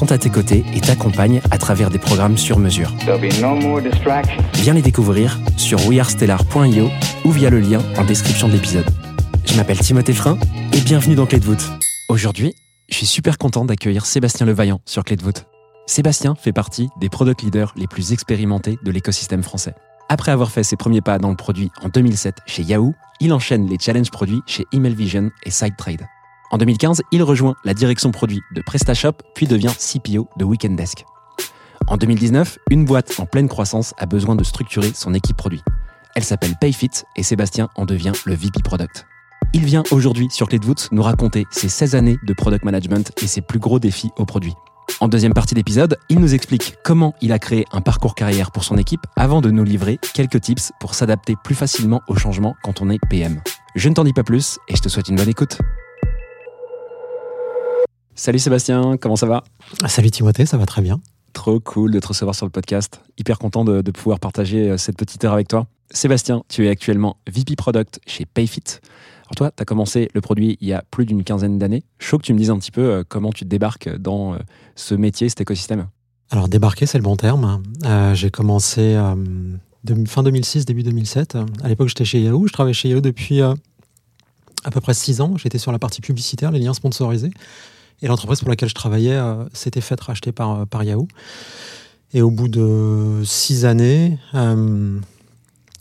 sont à tes côtés et t'accompagnent à travers des programmes sur mesure. No. Viens les découvrir sur wearestellar.io ou via le lien en description de l'épisode. Je m'appelle Timothée Frein et bienvenue dans Clé de voûte. Aujourd'hui, je suis super content d'accueillir Sébastien Levaillant sur Clé de voûte. Sébastien fait partie des product leaders les plus expérimentés de l'écosystème français. Après avoir fait ses premiers pas dans le produit en 2007 chez Yahoo, il enchaîne les challenges produits chez Email Vision et SideTrade. En 2015, il rejoint la direction produit de PrestaShop puis devient CPO de Weekend Desk. En 2019, une boîte en pleine croissance a besoin de structurer son équipe produit. Elle s'appelle Payfit et Sébastien en devient le VP Product. Il vient aujourd'hui sur Clé de voûte nous raconter ses 16 années de product management et ses plus gros défis au produit. En deuxième partie d'épisode, il nous explique comment il a créé un parcours carrière pour son équipe avant de nous livrer quelques tips pour s'adapter plus facilement aux changements quand on est PM. Je ne t'en dis pas plus et je te souhaite une bonne écoute. Salut Sébastien, comment ça va Salut Timothée, ça va très bien. Trop cool de te recevoir sur le podcast. Hyper content de, de pouvoir partager euh, cette petite heure avec toi. Sébastien, tu es actuellement VP Product chez Payfit. Alors toi, tu as commencé le produit il y a plus d'une quinzaine d'années. Chaud que tu me dises un petit peu euh, comment tu débarques dans euh, ce métier, cet écosystème. Alors débarquer, c'est le bon terme. Euh, j'ai commencé euh, de- fin 2006, début 2007. À l'époque, j'étais chez Yahoo. Je travaillais chez Yahoo depuis euh, à peu près six ans. J'étais sur la partie publicitaire, les liens sponsorisés. Et l'entreprise pour laquelle je travaillais euh, s'était faite racheter par, euh, par Yahoo. Et au bout de six années, euh,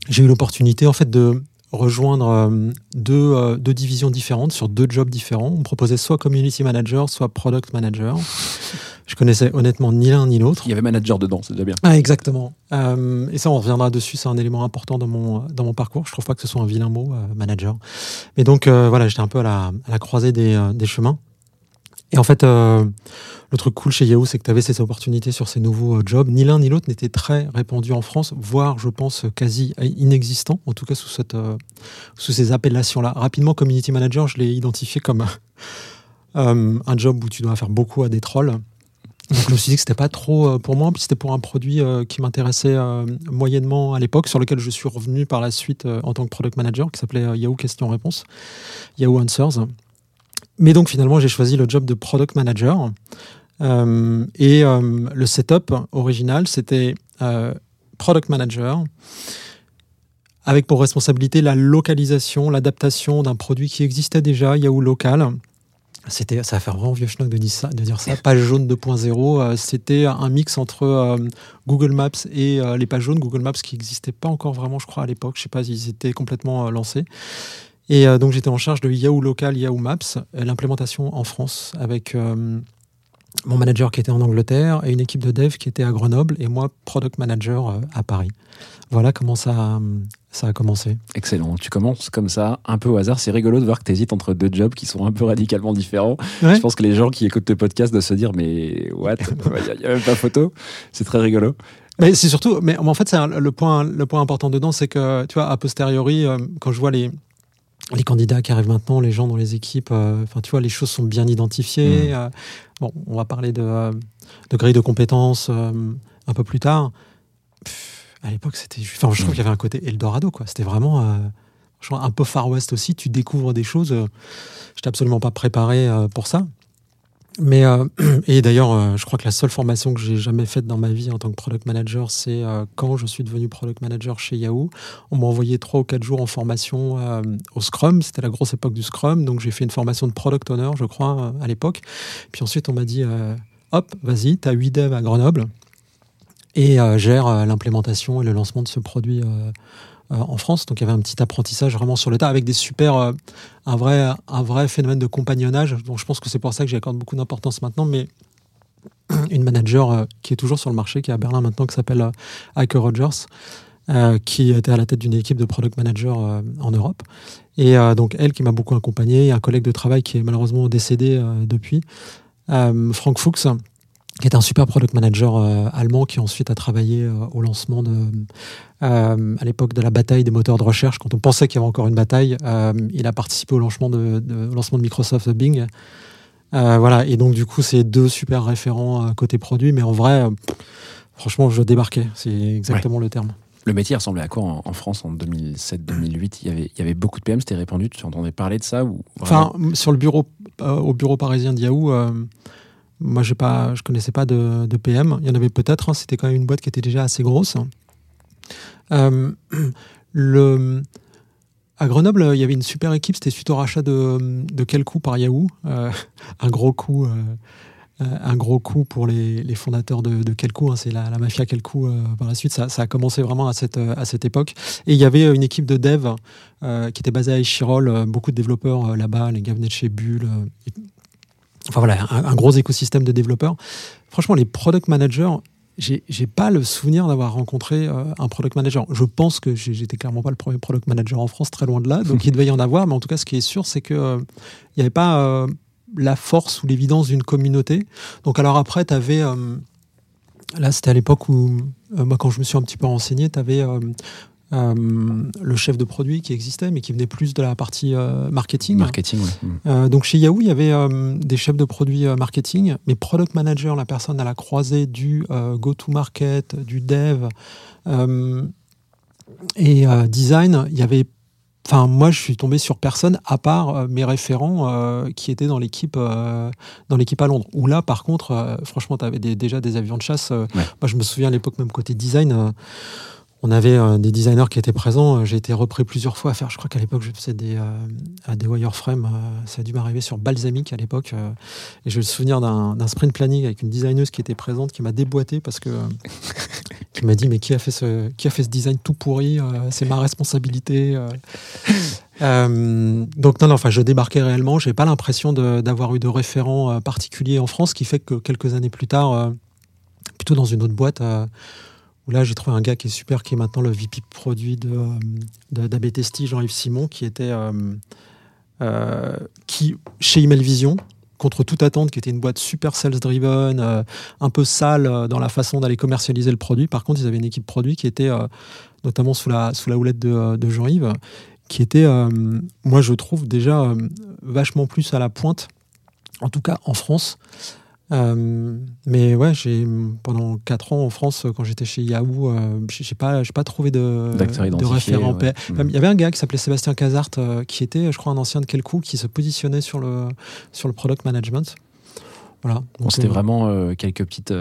j'ai eu l'opportunité en fait de rejoindre euh, deux, deux divisions différentes sur deux jobs différents. On me proposait soit community manager, soit product manager. Je connaissais honnêtement ni l'un ni l'autre. Il y avait manager dedans, c'est déjà bien. Ah, exactement. Euh, et ça, on reviendra dessus. C'est un élément important dans mon, dans mon parcours. Je trouve pas que ce soit un vilain mot, euh, manager. Mais donc, euh, voilà, j'étais un peu à la, à la croisée des, des chemins. Et en fait, euh, le truc cool chez Yahoo, c'est que tu avais ces opportunités sur ces nouveaux euh, jobs. Ni l'un ni l'autre n'était très répandu en France, voire, je pense, quasi inexistant, en tout cas sous, cette, euh, sous ces appellations-là. Rapidement, community manager, je l'ai identifié comme euh, un job où tu dois faire beaucoup à des trolls. Donc je me suis dit que c'était pas trop euh, pour moi, puis c'était pour un produit qui m'intéressait moyennement à l'époque, sur lequel je suis revenu par la suite en tant que product manager, qui s'appelait Yahoo Question-Réponse, Yahoo Answers. Mais donc finalement, j'ai choisi le job de product manager. Euh, et euh, le setup original, c'était euh, product manager, avec pour responsabilité la localisation, l'adaptation d'un produit qui existait déjà, Yahoo Local. C'était, ça va faire vraiment vieux schnock de dire ça. Page jaune 2.0, euh, c'était un mix entre Google Maps et les pages jaunes. Google Maps qui n'existait pas encore vraiment, je crois, à l'époque. Je sais pas, ils étaient complètement lancés. Et euh, donc j'étais en charge de Yahoo Local, Yahoo Maps, euh, l'implémentation en France avec euh, mon manager qui était en Angleterre et une équipe de dev qui était à Grenoble et moi product manager euh, à Paris. Voilà comment ça, ça a commencé. Excellent. Tu commences comme ça, un peu au hasard. C'est rigolo de voir que tu hésites entre deux jobs qui sont un peu radicalement différents. Ouais. Je pense que les gens qui écoutent tes podcasts doivent se dire Mais what? Il n'y a, même pas photo. C'est très rigolo. Mais c'est surtout, mais en fait, c'est le point, le point important dedans, c'est que, tu vois, a posteriori, quand je vois les, les candidats qui arrivent maintenant, les gens dans les équipes, euh, enfin, tu vois, les choses sont bien identifiées. euh, bon, on va parler de, euh, de grille de compétences un peu plus tard. Pff, à l'époque, c'était, enfin, je trouve qu'il y avait un côté Eldorado, quoi. C'était vraiment, un peu Far West aussi. Tu découvres des choses. euh, J'étais absolument pas préparé pour ça. Mais euh, et d'ailleurs, euh, je crois que la seule formation que j'ai jamais faite dans ma vie en tant que product manager, c'est euh, quand je suis devenu product manager chez Yahoo. On m'a envoyé trois ou quatre jours en formation au Scrum. C'était la grosse époque du Scrum, donc j'ai fait une formation de product owner, je crois, à l'époque. Puis ensuite, on m'a dit hop, vas-y, t'as 8 devs à Grenoble et gère l'implémentation et le lancement de ce produit en France. Donc il y avait un petit apprentissage vraiment sur le tas avec des super, euh, un vrai, un vrai phénomène de compagnonnage. Donc je pense que c'est pour ça que j'y accorde beaucoup d'importance maintenant. Mais une manager euh, qui est toujours sur le marché, qui est à Berlin maintenant, qui s'appelle euh, Heike Rogers, euh, qui était à la tête d'une équipe de product manager euh, en Europe. Et euh, donc elle qui m'a beaucoup accompagné, et un collègue de travail qui est malheureusement décédé euh, depuis, euh, Frank Fuchs, qui est un super product manager euh, allemand qui ensuite a travaillé euh, au lancement de, euh, à l'époque de la bataille des moteurs de recherche, quand on pensait qu'il y avait encore une bataille, il a participé au lancement de, de- au lancement de Microsoft Bing. Voilà, et donc du coup, c'est deux super référents côté produit, mais en vrai, franchement, je débarquais, c'est exactement le terme. Le métier ressemblait à quoi en, en France en 2007-2008 il, y avait- il y avait beaucoup de PM, c'était répandu, tu entendais parler de ça ou Enfin, sur le bureau, au bureau parisien de Yahoo, euh, moi, j'ai pas, je connaissais pas de, PM. Il y en avait peut-être. hein, C'était quand même une boîte qui était déjà assez grosse. Euh, le, à Grenoble, il y avait une super équipe. C'était suite au rachat de, de par Yahoo. Euh, un gros coup. euh, euh, un gros coup pour les, les fondateurs de, de hein, c'est la, mafia Kelco euh, par la suite. Ça, a commencé vraiment à cette, à cette époque. Et il y avait une équipe de dev qui était basée à Échirol, beaucoup de développeurs là-bas, les gars de chez Bull. Enfin voilà, un, un gros écosystème de développeurs. Franchement, les product managers, j'ai pas le souvenir d'avoir rencontré euh, un product manager. Je pense que j'étais clairement pas le premier product manager en France, très loin de là, donc il devait y en avoir, mais en tout cas, ce qui est sûr, c'est que euh, il n'y avait pas euh, la force ou l'évidence d'une communauté. Donc alors après, tu avais... là, c'était à l'époque où, moi, quand je me suis un petit peu renseigné, tu avais le chef de produit qui existait, mais qui venait plus de la partie euh, marketing. marketing ouais. Mm. Euh, donc chez Yahoo, il y avait euh, des chefs de produits euh, marketing, mais product manager, la personne à la croisée du euh, go-to-market, du dev euh, et euh, design, il y avait. Enfin, moi, je suis tombé sur personne à part euh, mes référents euh, qui étaient dans l'équipe euh, dans l'équipe à Londres. Où là, par contre, euh, franchement, tu avais déjà des avions de chasse. euh, Ouais. Moi, je me souviens à l'époque, même côté design. Euh, on avait euh, des designers qui étaient présents. J'ai été repris plusieurs fois à faire. Je crois qu'à l'époque, je faisais des, euh, wireframes. euh, ça a dû m'arriver sur Balsamic à l'époque. euh, et j'ai le souvenir d'un sprint planning avec une designeuse qui était présente, qui m'a déboîté parce que. euh, qui m'a dit Mais qui a fait ce, qui a fait ce design tout pourri euh, C'est ma responsabilité. euh. Euh, donc, non, non, enfin, je débarquais réellement. J'ai pas l'impression d'avoir eu de référent euh, particulier en France, ce qui fait que quelques années plus tard, euh, plutôt dans une autre boîte, euh, là, j'ai trouvé un gars qui est super, qui est maintenant le VP produit euh, d'AB Testi, Jean-Yves Simon, qui était euh, euh, qui, chez Email Vision, contre toute attente, qui était une boîte super sales-driven, euh, un peu sale dans la façon d'aller commercialiser le produit. Par contre, ils avaient une équipe produit qui était, notamment sous la, sous la houlette de, Jean-Yves, qui était, moi je trouve, déjà vachement plus à la pointe, en tout cas en France. Euh, mais ouais, j'ai pendant 4 ans en France, quand j'étais chez Yahoo, euh, j'ai pas, j'ai pas trouvé de, référent. ouais. Il y avait un gars qui s'appelait Sébastien Casart, euh, qui était, je crois, un ancien de Kelco, qui se positionnait sur le, sur le product management. Voilà. Bon, c'était euh, vraiment euh, quelques petites,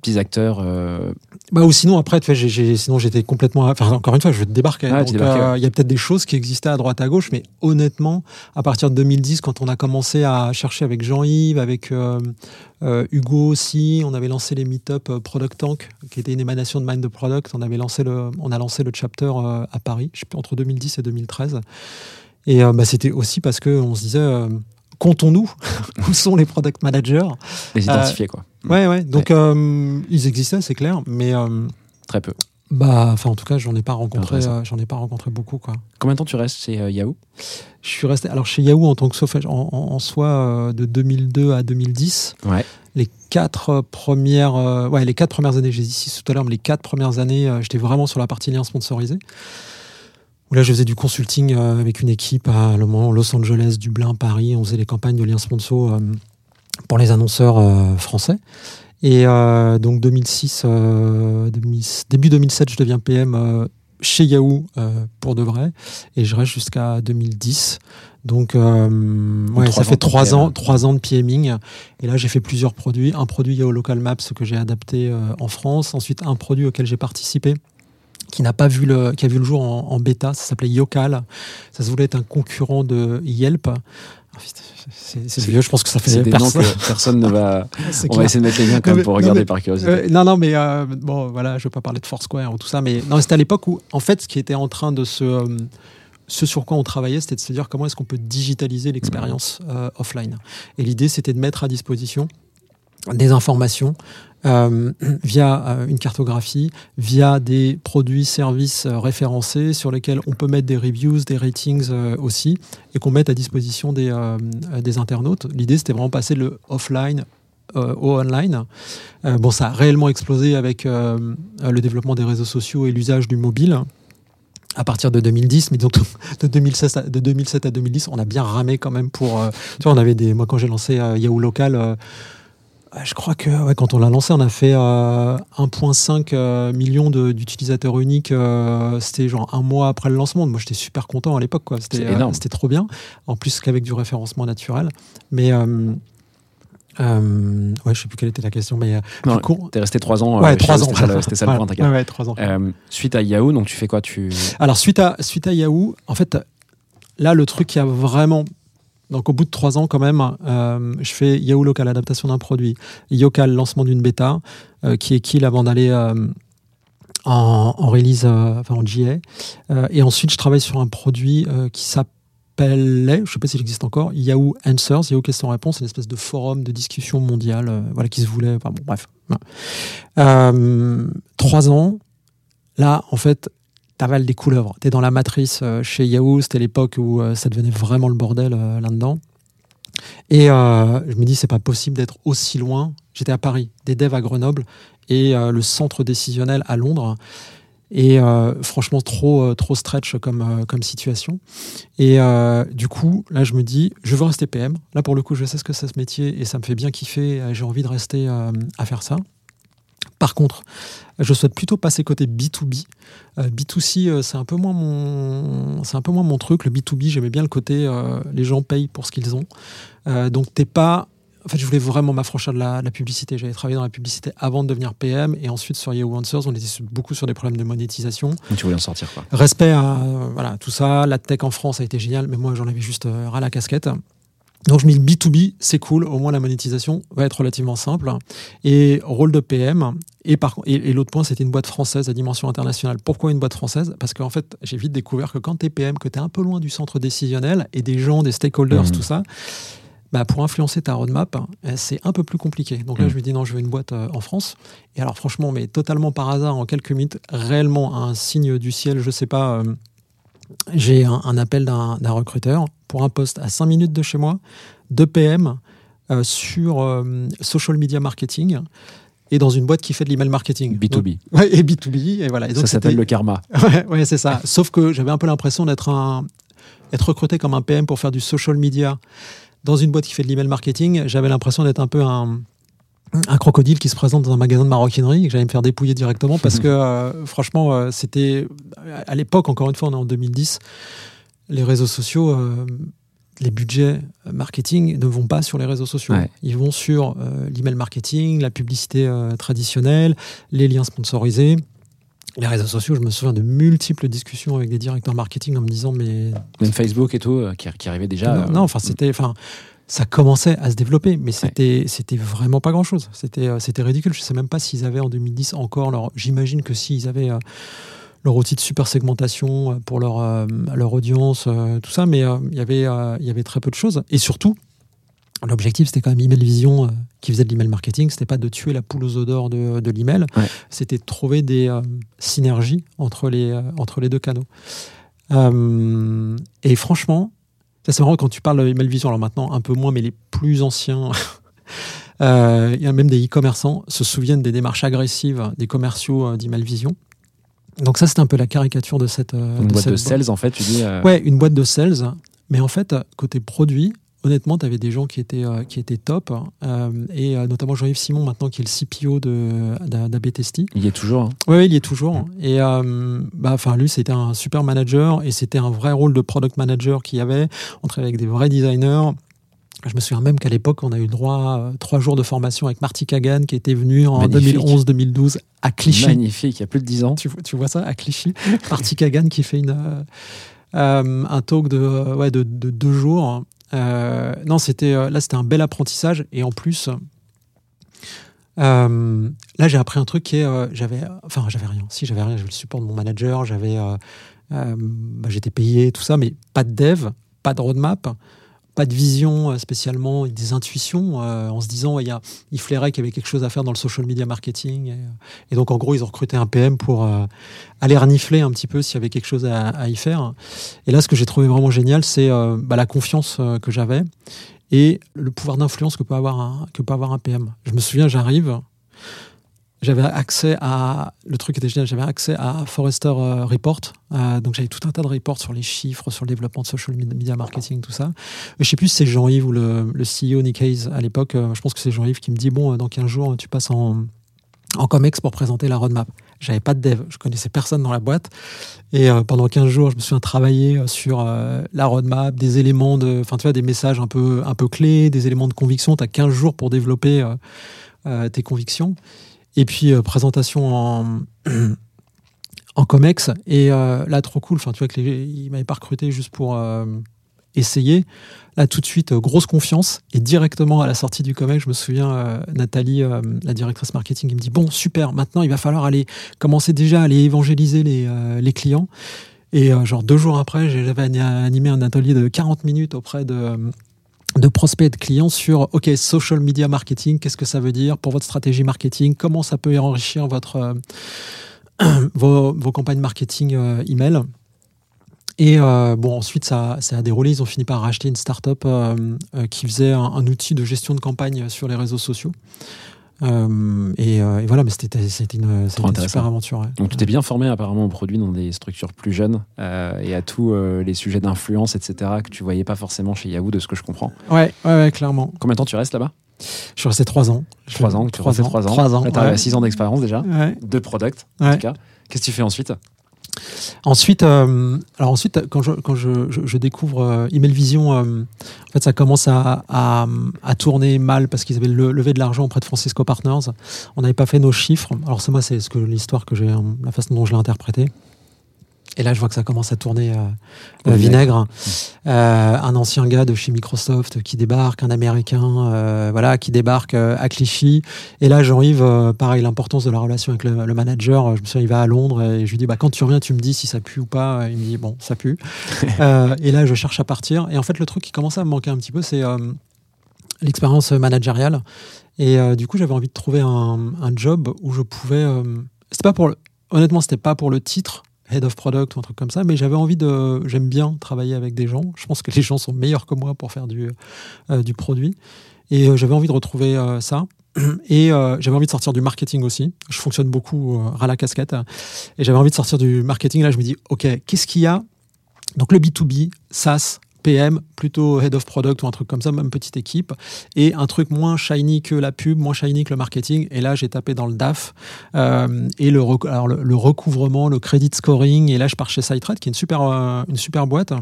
petits acteurs euh, Bah, ou sinon, après, tu j'ai- sinon j'étais complètement. Enfin, encore une fois, je débarquais. Ah, euh, ouais. Il y a peut-être des choses qui existaient à droite à gauche, mais honnêtement, à partir de 2010, quand on a commencé à chercher avec Jean-Yves, avec euh, euh, Hugo aussi, on avait lancé les meet-up euh, Product Tank, qui était une émanation de Mind the Product. On, avait lancé le, on a lancé le chapter euh, à Paris, entre 2010 et 2013. Et euh, bah, c'était aussi parce qu'on se disait. euh, Comptons-nous, où sont les product managers les identifiés, quoi. Ouais, ouais. Donc, euh, ils existaient, c'est clair, mais euh, Très peu. bah, enfin, en tout cas, j'en ai pas rencontré, euh, j'en ai pas rencontré beaucoup, quoi. Combien de temps tu restes chez euh, Yahoo? Je suis resté, alors chez Yahoo en tant que sauvage, en, en, en soi, euh, de 2002 à 2010. Ouais. Les quatre premières, euh, ouais, les quatre premières années, j'ai dit tout à l'heure, mais les quatre premières années, euh, j'étais vraiment sur la partie lien sponsorisé. Où là, je faisais du consulting euh, avec une équipe à Los Angeles, Dublin, Paris. On faisait les campagnes de liens sponsor euh, pour les annonceurs euh, français. Et donc 2006, euh, 2000 début 2007, je deviens PM chez Yahoo euh, pour de vrai, et je reste jusqu'à 2010. Donc euh, ouais, ça fait trois ans, trois ans de PMing. Et là, j'ai fait plusieurs produits. Un produit Yahoo Local Maps que j'ai adapté euh, en France. Ensuite, un produit auquel j'ai participé qui n'a pas vu le, qui a vu le jour en, en bêta. Ça s'appelait Yocal. Ça se voulait être un concurrent de Yelp. Ah, c'est vieux, je pense que ça fait C'est des noms personne. que personne ne va. On clair. va essayer de mettre les liens quand même pour regarder mais- par curiosité. Euh, non, non, mais euh, bon, voilà, je veux pas parler de Foursquare ou tout ça, mais non, c'était à l'époque où, en fait, ce qui était en train de se, euh, ce sur quoi on travaillait, c'était de se dire comment est-ce qu'on peut digitaliser l'expérience euh, offline. Et l'idée, c'était de mettre à disposition des informations euh, via euh, une cartographie, via des produits, services euh, référencés sur lesquels on peut mettre des reviews, des ratings aussi, et qu'on mette à disposition des, internautes. L'idée, c'était vraiment passer le offline au online. Bon, ça a réellement explosé avec le développement des réseaux sociaux et l'usage du mobile. À partir de 2010, mais donc de 2016 à, de 2007 à 2010, on a bien ramé quand même pour. tu vois, on avait des. Moi, quand j'ai lancé Yahoo Local, je crois que ouais, quand on l'a lancé, on a fait euh, 1,5 euh, million d'utilisateurs uniques. euh, C'était genre un mois après le lancement. Moi, j'étais super content à l'époque. C'était euh, énorme. c'était trop bien. En plus qu'avec du référencement naturel. Mais euh, euh, ouais, je sais plus quelle était la question, mais Non, du coup, T'es resté trois ans. ouais, trois ans. C'était ça, le- point, t'inquiète. ouais, ouais, trois ans. Euh, suite à Yahoo, donc tu fais quoi tu... Alors suite à suite à Yahoo, en fait, là le truc qui a vraiment donc au bout de trois ans quand même, euh, je fais Yahoo Local, adaptation d'un produit, Yocal, lancement d'une bêta, euh, qui est kill avant d'aller euh, en, en release, euh, enfin en GA. Euh, et ensuite, je travaille sur un produit euh, qui s'appelait, je ne sais pas s'il existe encore, Yahoo Answers, Yahoo Questions-Réponses, c'est une espèce de forum de discussion mondiale, voilà, qui se voulait, enfin bon, bref. Trois ans, là, en fait, t'avales des couleuvres. T'es dans la matrice euh, chez Yahoo, c'était l'époque où euh, ça devenait vraiment le bordel euh, là-dedans. Et je me dis, c'est pas possible d'être aussi loin. J'étais à Paris, des devs à Grenoble et le centre décisionnel à Londres. Et franchement, trop, trop stretch comme, comme situation. Et du coup, là, je me dis, je veux rester PM. Là, pour le coup, je sais ce que c'est ce métier et ça me fait bien kiffer. J'ai envie de rester à faire ça. Par contre, je souhaite plutôt passer côté B2B. Euh, B2C, euh, c'est un peu moins mon, c'est un peu moins mon truc. Le B2B, j'aimais bien le côté, euh, les gens payent pour ce qu'ils ont. Euh, donc t'es pas, en fait, je voulais vraiment m'affranchir de la, de la publicité. J'avais travaillé dans la publicité avant de devenir PM et ensuite sur Yahoo Answers, on était beaucoup sur des problèmes de monétisation. Tu voulais en sortir quoi Respect à euh, voilà, tout ça. La tech en France a été géniale, mais moi j'en avais juste euh, ras la casquette. Donc je me dis B2B, c'est cool, au moins la monétisation va être relativement simple. Et rôle de PM. Et, par, et, et l'autre point, c'était une boîte française à dimension internationale. Pourquoi une boîte française? Parce qu'en fait, j'ai vite découvert que quand tu es PM, que tu es un peu loin du centre décisionnel et des gens, des stakeholders, Mhm. tout ça, bah, pour influencer ta roadmap, euh, c'est un peu plus compliqué. Donc là, Mhm. je me dis non, je veux une boîte euh, en France. Et alors, franchement, mais totalement par hasard, en quelques minutes, réellement un signe du ciel, je sais pas. euh, j'ai un, un appel d'un recruteur pour un poste à 5 minutes de chez moi, de PM, euh, sur euh, social media marketing et dans une boîte qui fait de l'email marketing. B2B. Donc- ouais, et B2B. Et voilà. Et donc, Ça s'appelle le karma. Ouais, ouais, c'est ça. Sauf que j'avais un peu l'impression d'être un être recruté comme un PM pour faire du social media dans une boîte qui fait de l'email marketing. J'avais l'impression d'être un peu un un crocodile qui se présente dans un magasin de maroquinerie et que j'allais me faire dépouiller directement parce que euh, franchement euh, c'était à l'époque encore une fois on est en 2010 les réseaux sociaux euh, les budgets marketing ne vont pas sur les réseaux sociaux. Ouais. Ils vont sur l'email marketing, la publicité traditionnelle, les liens sponsorisés. Les réseaux sociaux, je me souviens de multiples discussions avec des directeurs marketing en me disant mais Même Facebook et tout, qui, qui arrivait déjà. non, non, enfin c'était, enfin ça commençait à se développer, mais c'était c'était vraiment pas grand chose. C'était euh, c'était ridicule. Je sais même pas s'ils avaient en 2010 encore leur. J'imagine que s'ils avaient euh, leur outil de super segmentation euh, pour leur leur audience, tout ça, mais il y avait il y avait très peu de choses. Et surtout, l'objectif c'était quand même Email Vision euh, qui faisait de l'email marketing. C'était pas de tuer la poule aux œufs d'or de, de l'email. Ouais. C'était de trouver des euh, synergies entre les euh, entre les deux canaux. Et franchement, ça c'est marrant quand tu parles de Email Vision, alors maintenant un peu moins, mais les plus anciens, euh, il y a même des e-commerçants se souviennent des démarches agressives des commerciaux euh, d'Email Vision. Donc ça c'est un peu la caricature de cette euh, Une boîte cette de sales, en fait, tu dis. euh, Ouais, une boîte de sales. Mais en fait, côté produit, honnêtement, tu avais des gens qui étaient, euh, qui étaient top. euh, et euh, notamment Jean-Yves Simon, maintenant, qui est le CPO de- d'A- d'ABTST. Il y est toujours. hein. Oui, il y est toujours. Et euh, bah, lui, c'était un super manager et c'était un vrai rôle de product manager qu'il y avait. On travaillait avec des vrais designers. Je me souviens même qu'à l'époque, on a eu droit à trois jours de formation avec Marty Kagan qui était venu en Magnifique. 2011-2012 à Clichy. Magnifique, il y a plus de 10 ans. Tu, vois- tu vois ça à Clichy? Marty Kagan qui fait une, euh, un talk de, ouais, de, de deux jours Euh, non, c'était euh, là, c'était un bel apprentissage. Et en plus, euh, là, j'ai appris un truc qui est, j'avais, enfin, j'avais rien. Si j'avais rien, j'avais le support de mon manager, j'avais, bah, j'étais payé, tout ça, mais pas de dev, pas de roadmap, pas de vision euh, spécialement, des intuitions, euh, en se disant, il y a, il flairait qu'il y avait quelque chose à faire dans le social media marketing. Et, et donc, en gros, ils ont recruté un PM pour euh, aller renifler un petit peu s'il y avait quelque chose à, y faire. Et là, ce que j'ai trouvé vraiment génial, c'est euh, bah, la confiance euh, que j'avais et le pouvoir d'influence que que peut avoir un PM. Je me souviens, j'arrive, j'avais accès à le truc était génial, j'avais accès à Forrester euh, Report, Euh, donc j'avais tout un tas de reports sur les chiffres, sur le développement de social media marketing, tout ça. Je sais plus si c'est Jean-Yves ou le, CEO Nick Hayes à l'époque. euh, je pense que c'est Jean-Yves qui me dit bon, euh, dans 15 jours, tu passes en en Comex pour présenter la roadmap. J'avais pas de dev, je connaissais personne dans la boîte. Et pendant 15 jours, je me suis travaillé sur la roadmap, des éléments de, enfin tu vois, des messages un peu, un peu clés, des éléments de conviction. Tu as 15 jours pour développer tes convictions. Et puis euh, présentation en, en Comex. Et euh, là, trop cool. Enfin, tu vois que les, ils m'avaient pas recruté juste pour euh, essayer. Là, tout de suite, grosse confiance. Et directement à la sortie du Comex, je me souviens, Nathalie, la directrice marketing, qui me dit Bon, super, maintenant, il va falloir aller commencer déjà à aller évangéliser les, les clients. Et genre deux jours après, j'avais ani- animé un atelier de 40 minutes auprès de, de prospects et de clients sur OK, social media marketing, qu'est-ce que ça veut dire pour votre stratégie marketing, comment ça peut enrichir votre, euh, vos, campagnes marketing euh, email? Et euh, bon, ensuite, ça, ça a déroulé. Ils ont fini par racheter une start-up qui faisait un outil de gestion de campagne sur les réseaux sociaux. Euh, et, euh, et voilà, mais c'était une, une super aventure. ouais. Donc tu t'es bien formé apparemment au produit dans des structures plus jeunes euh, et à tous les sujets d'influence, etc. que tu voyais pas forcément chez Yahoo, de ce que je comprends. Ouais, ouais, ouais, clairement. Combien de temps tu restes là-bas? Je suis resté trois ans. Je- Trois ans, tu restes trois ans. Trois ans. Là, t'arrives ouais. à six ans d'expérience déjà, de product en tout cas. Qu'est-ce que tu fais ensuite? Ensuite, euh, ensuite, quand je, découvre euh, Email Vision, euh, ça commence à, tourner mal parce qu'ils avaient le- levé de l'argent auprès de Francisco Partners. On n'avait pas fait nos chiffres. Alors c'est moi, c'est l'histoire que j'ai, la façon dont je l'ai interprétée. Et là, je vois que ça commence à tourner euh, euh, vinaigre. Euh, un ancien gars de chez Microsoft qui débarque, un Américain, euh, voilà, qui débarque à Clichy. Et là, Jean-Yves, euh, pareil, l'importance de la relation avec le, le manager. Je me souviens, il va à Londres et je lui dis, bah, quand tu reviens, tu me dis si ça pue ou pas. Il me dit, bon, ça pue. Et là, je cherche à partir. Et en fait, le truc qui commençait à me manquer un petit peu, c'est l'expérience managériale. Et du coup, j'avais envie de trouver un, un job où je pouvais. c'était pas pour le- honnêtement, c'était pas pour le titre head of product ou un truc comme ça, mais j'avais envie de. J'aime bien travailler avec des gens. Je pense que les gens sont meilleurs que moi pour faire du, euh, du produit. Et euh, j'avais envie de retrouver euh, ça. Et j'avais envie de sortir du marketing aussi. Je fonctionne beaucoup ras la casquette. Et j'avais envie de sortir du marketing. Là, je me dis, OK, qu'est-ce qu'il y a? Donc, le B2B, SaaS, PM, plutôt head of product ou un truc comme ça, même petite équipe. Et un truc moins shiny que la pub, moins shiny que le marketing. Et là, j'ai tapé dans le DAF. euh, et le, rec- alors, le, le recouvrement, le credit scoring. Et là, je pars chez SiteRed, qui est une super, euh, une super boîte.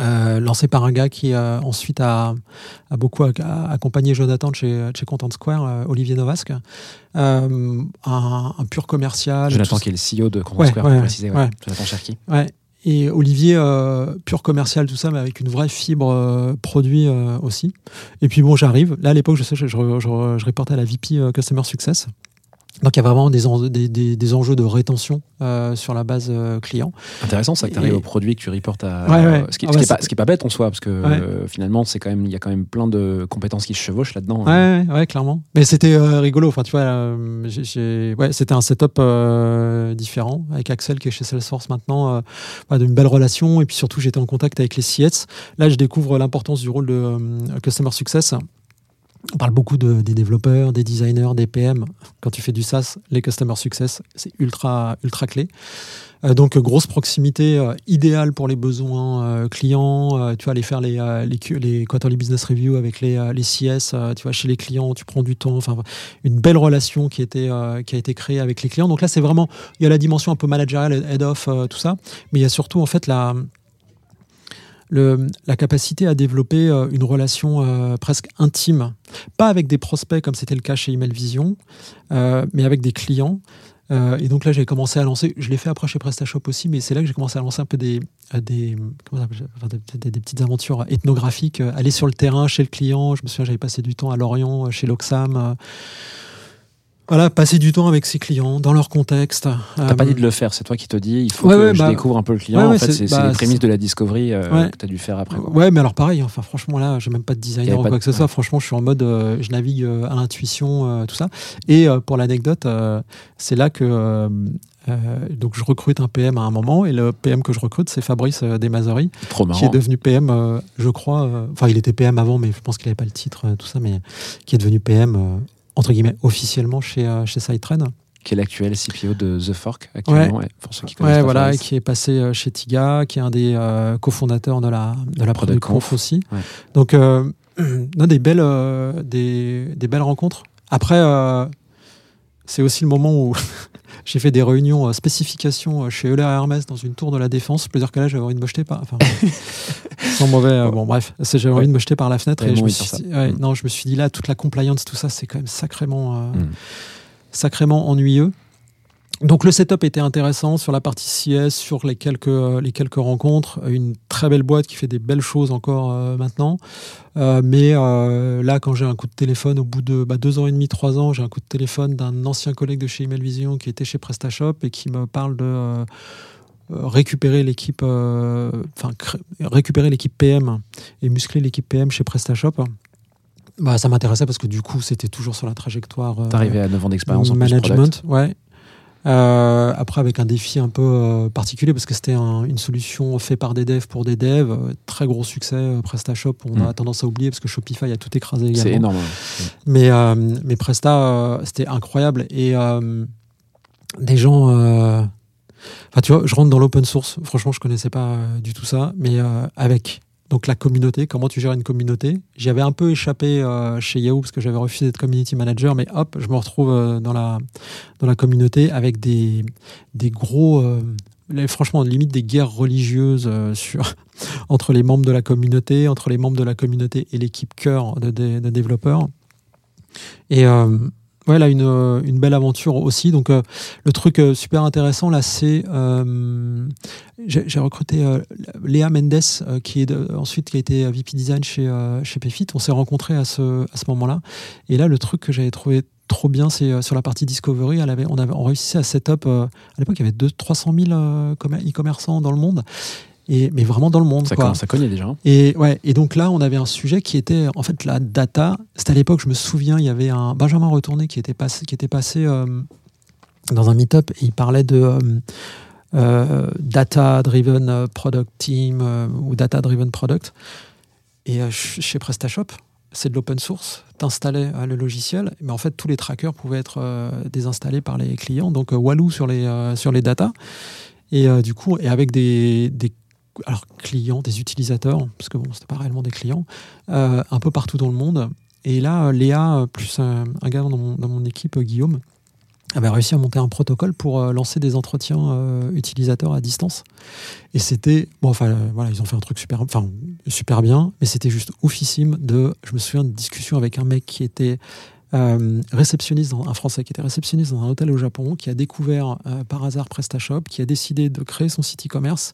Euh, lancée par un gars qui ensuite a, a beaucoup a accompagné Jonathan de chez, de chez Content Square, Olivier Novasque, un, un pur commercial. Jonathan qui est le CEO de Content Ouais, Square, ouais, pour préciser. ouais. Jonathan Cherki. Ouais. Et Olivier, euh, pur commercial, tout ça, mais avec une vraie fibre euh, produit euh, aussi. Et puis bon, j'arrive. Là, à l'époque, je sais, je, reportais à la VP Customer Success. Donc, il y a vraiment des, en- des, des, des enjeux de rétention euh, sur la base euh, client. Intéressant, ça que tu arrives Et- au produit que tu reportes à. Ouais, ouais. Ce, qui, Ah ce qui ouais, est pas, pas bête en soi, parce que Ouais. euh, finalement, c'est quand même, il y a quand même plein de compétences qui se chevauchent là-dedans. Ouais, ouais, ouais, clairement. Mais c'était euh, rigolo. Enfin, tu vois, c'était un setup différent avec Axel qui est chez Salesforce maintenant, d'une belle relation. Et puis surtout, j'étais en contact avec les CIETS. Là, je découvre l'importance du rôle de Customer Success. On parle beaucoup de, des développeurs, des designers, des PM. Quand tu fais du SaaS, les Customer Success, c'est ultra, ultra clé. Euh, donc, grosse proximité euh, idéale pour les besoins euh, clients. Euh, tu vas aller faire les, les, quarterly business review avec les, les CS. tu vas chez les clients, tu prends du temps. Enfin, une belle relation qui, était, qui a été créée avec les clients. Donc là, c'est vraiment, il y a la dimension un peu managériale, head-off, tout ça. Mais il y a surtout, en fait, la, la capacité à développer euh, une relation euh, presque intime. Pas avec des prospects comme c'était le cas chez Email Vision, euh, mais avec des clients. Et donc là, j'ai commencé à lancer. Je l'ai fait après chez PrestaShop aussi, mais c'est là que j'ai commencé à lancer un peu des des, des, petites aventures ethnographiques. aller sur le terrain chez le client. Je me souviens, j'avais passé du temps à Lorient, chez l'Oxam. Euh, voilà, passer du temps avec ses clients dans leur contexte. T'as pas dit de le faire, c'est toi qui te dis, il faut ouais, que ouais, je bah- découvre un peu le client. ouais, en fait, c'est- bah, les prémices de la discovery euh, que tu as dû faire après. quoi. Ouais, mais alors pareil, enfin franchement là, j'ai même pas de designer ou quoi de- que ce soit. Franchement, je suis en mode, euh, je navigue euh, à l'intuition, euh, tout ça. Et euh, pour l'anecdote, euh, c'est là que euh, euh, donc je recrute un PM à un moment et le PM que je recrute, c'est Fabrice euh, marrant. qui est devenu PM, euh, je crois. euh, Enfin, il était PM avant, mais je pense qu'il avait pas le titre, euh, tout ça, mais qui est devenu PM euh, entre guillemets officiellement chez euh, chez Sidetrain. Qui est l'actuel CPO de The Fork actuellement, ouais, pour ceux qui connaissent Ouais, voilà, et qui est passé euh, chez Tiga, qui est un des euh, cofondateurs de la, de la Product Conf aussi. Donc, non, des, belles, des, des belles rencontres. Après, c'est aussi le moment où j'ai fait des réunions euh, spécifications euh, chez Euler Hermès dans une tour de la Défense. Plusieurs cas là, j'avais envie de me jeter par. Enfin, sans mauvais. euh, bon, bref, j'avais envie de me jeter par la fenêtre et je bon, me, suis, ouais, Mm. non, je me suis dit là, toute la compliance, tout ça, c'est quand même sacrément, euh, Mm. sacrément ennuyeux. Donc le setup était intéressant sur la partie CS, sur les quelques, euh, les quelques rencontres. Une très belle boîte qui fait des belles choses encore euh, maintenant. Euh, mais là, quand j'ai un coup de téléphone, au bout de bah, deux ans et demi, trois ans, j'ai un coup de téléphone d'un ancien collègue de chez Email Vision qui était chez PrestaShop et qui me parle de récupérer l'équipe, enfin récupérer l'équipe PM et muscler l'équipe PM chez PrestaShop. Bah, ça m'intéressait parce que du coup, c'était toujours sur la trajectoire. T'arrivais à 9 ans d'expérience en plus management, ouais. Euh, après, avec un défi un peu euh, particulier, parce que c'était un- une solution faite par des devs pour des devs. euh, très gros succès, euh, PrestaShop, on a Mm. tendance à oublier parce que Shopify a tout écrasé également. C'est énorme. Mais, euh, mais Presta, euh, c'était incroyable. Et euh, des gens. euh, Enfin, tu vois, je rentre dans l'open source. Franchement, je connaissais pas du tout ça. Mais euh, avec donc la communauté, comment tu gères une communauté? J'y avais un peu échappé euh, chez Yahoo parce que j'avais refusé d'être community manager. Mais hop, je me retrouve euh, dans, la, dans la communauté avec des, des gros. euh, franchement, limite des guerres religieuses sur, entre les membres de la communauté, entre les membres de la communauté et l'équipe cœur de, développeurs. Et ouais, là, une, euh, une belle aventure aussi. Donc, euh, le truc euh, super intéressant, là, c'est. euh, j'ai recruté euh, Léa Mendes, euh, qui est ensuite qui a été VP Design chez, chez Payfit. On s'est rencontrés à ce, à ce moment-là. Et là, le truc que j'avais trouvé trop bien, c'est sur la partie Discovery, elle avait, on, avait, on réussissait à setup. à l'époque, il y avait 2 300 000 euh, commer- e-commerçants dans le monde. Et, mais vraiment dans le monde. Ça quoi. commence à cogner déjà. hein. Et ouais, et donc là, on avait un sujet qui était en fait la data. C'était à l'époque, je me souviens, il y avait un Benjamin Retourné qui était passé, qui était passé euh, dans un meet-up et il parlait de euh, euh, data-driven euh, product team ou data-driven product. Et ch- chez PrestaShop, c'est de l'open source. T'installais euh, le logiciel, mais en fait, tous les trackers pouvaient être euh, désinstallés par les clients. Donc, euh, Walou sur les, euh, sur les data. Et du coup, et avec des, des alors, clients, des utilisateurs, parce que bon, c'était pas réellement des clients, euh, un peu partout dans le monde. Et là, euh, Léa, euh, plus un, gars dans mon, équipe, Guillaume, avait réussi à monter un protocole pour lancer des entretiens utilisateurs à distance. Et c'était, bon, enfin, voilà, ils ont fait un truc super, enfin, super bien, mais c'était juste oufissime de, je me souviens d'une discussion avec un mec qui était euh, réceptionniste, dans, un Français qui était réceptionniste dans un hôtel au Japon, qui a découvert euh, par hasard PrestaShop, qui a décidé de créer son site e-commerce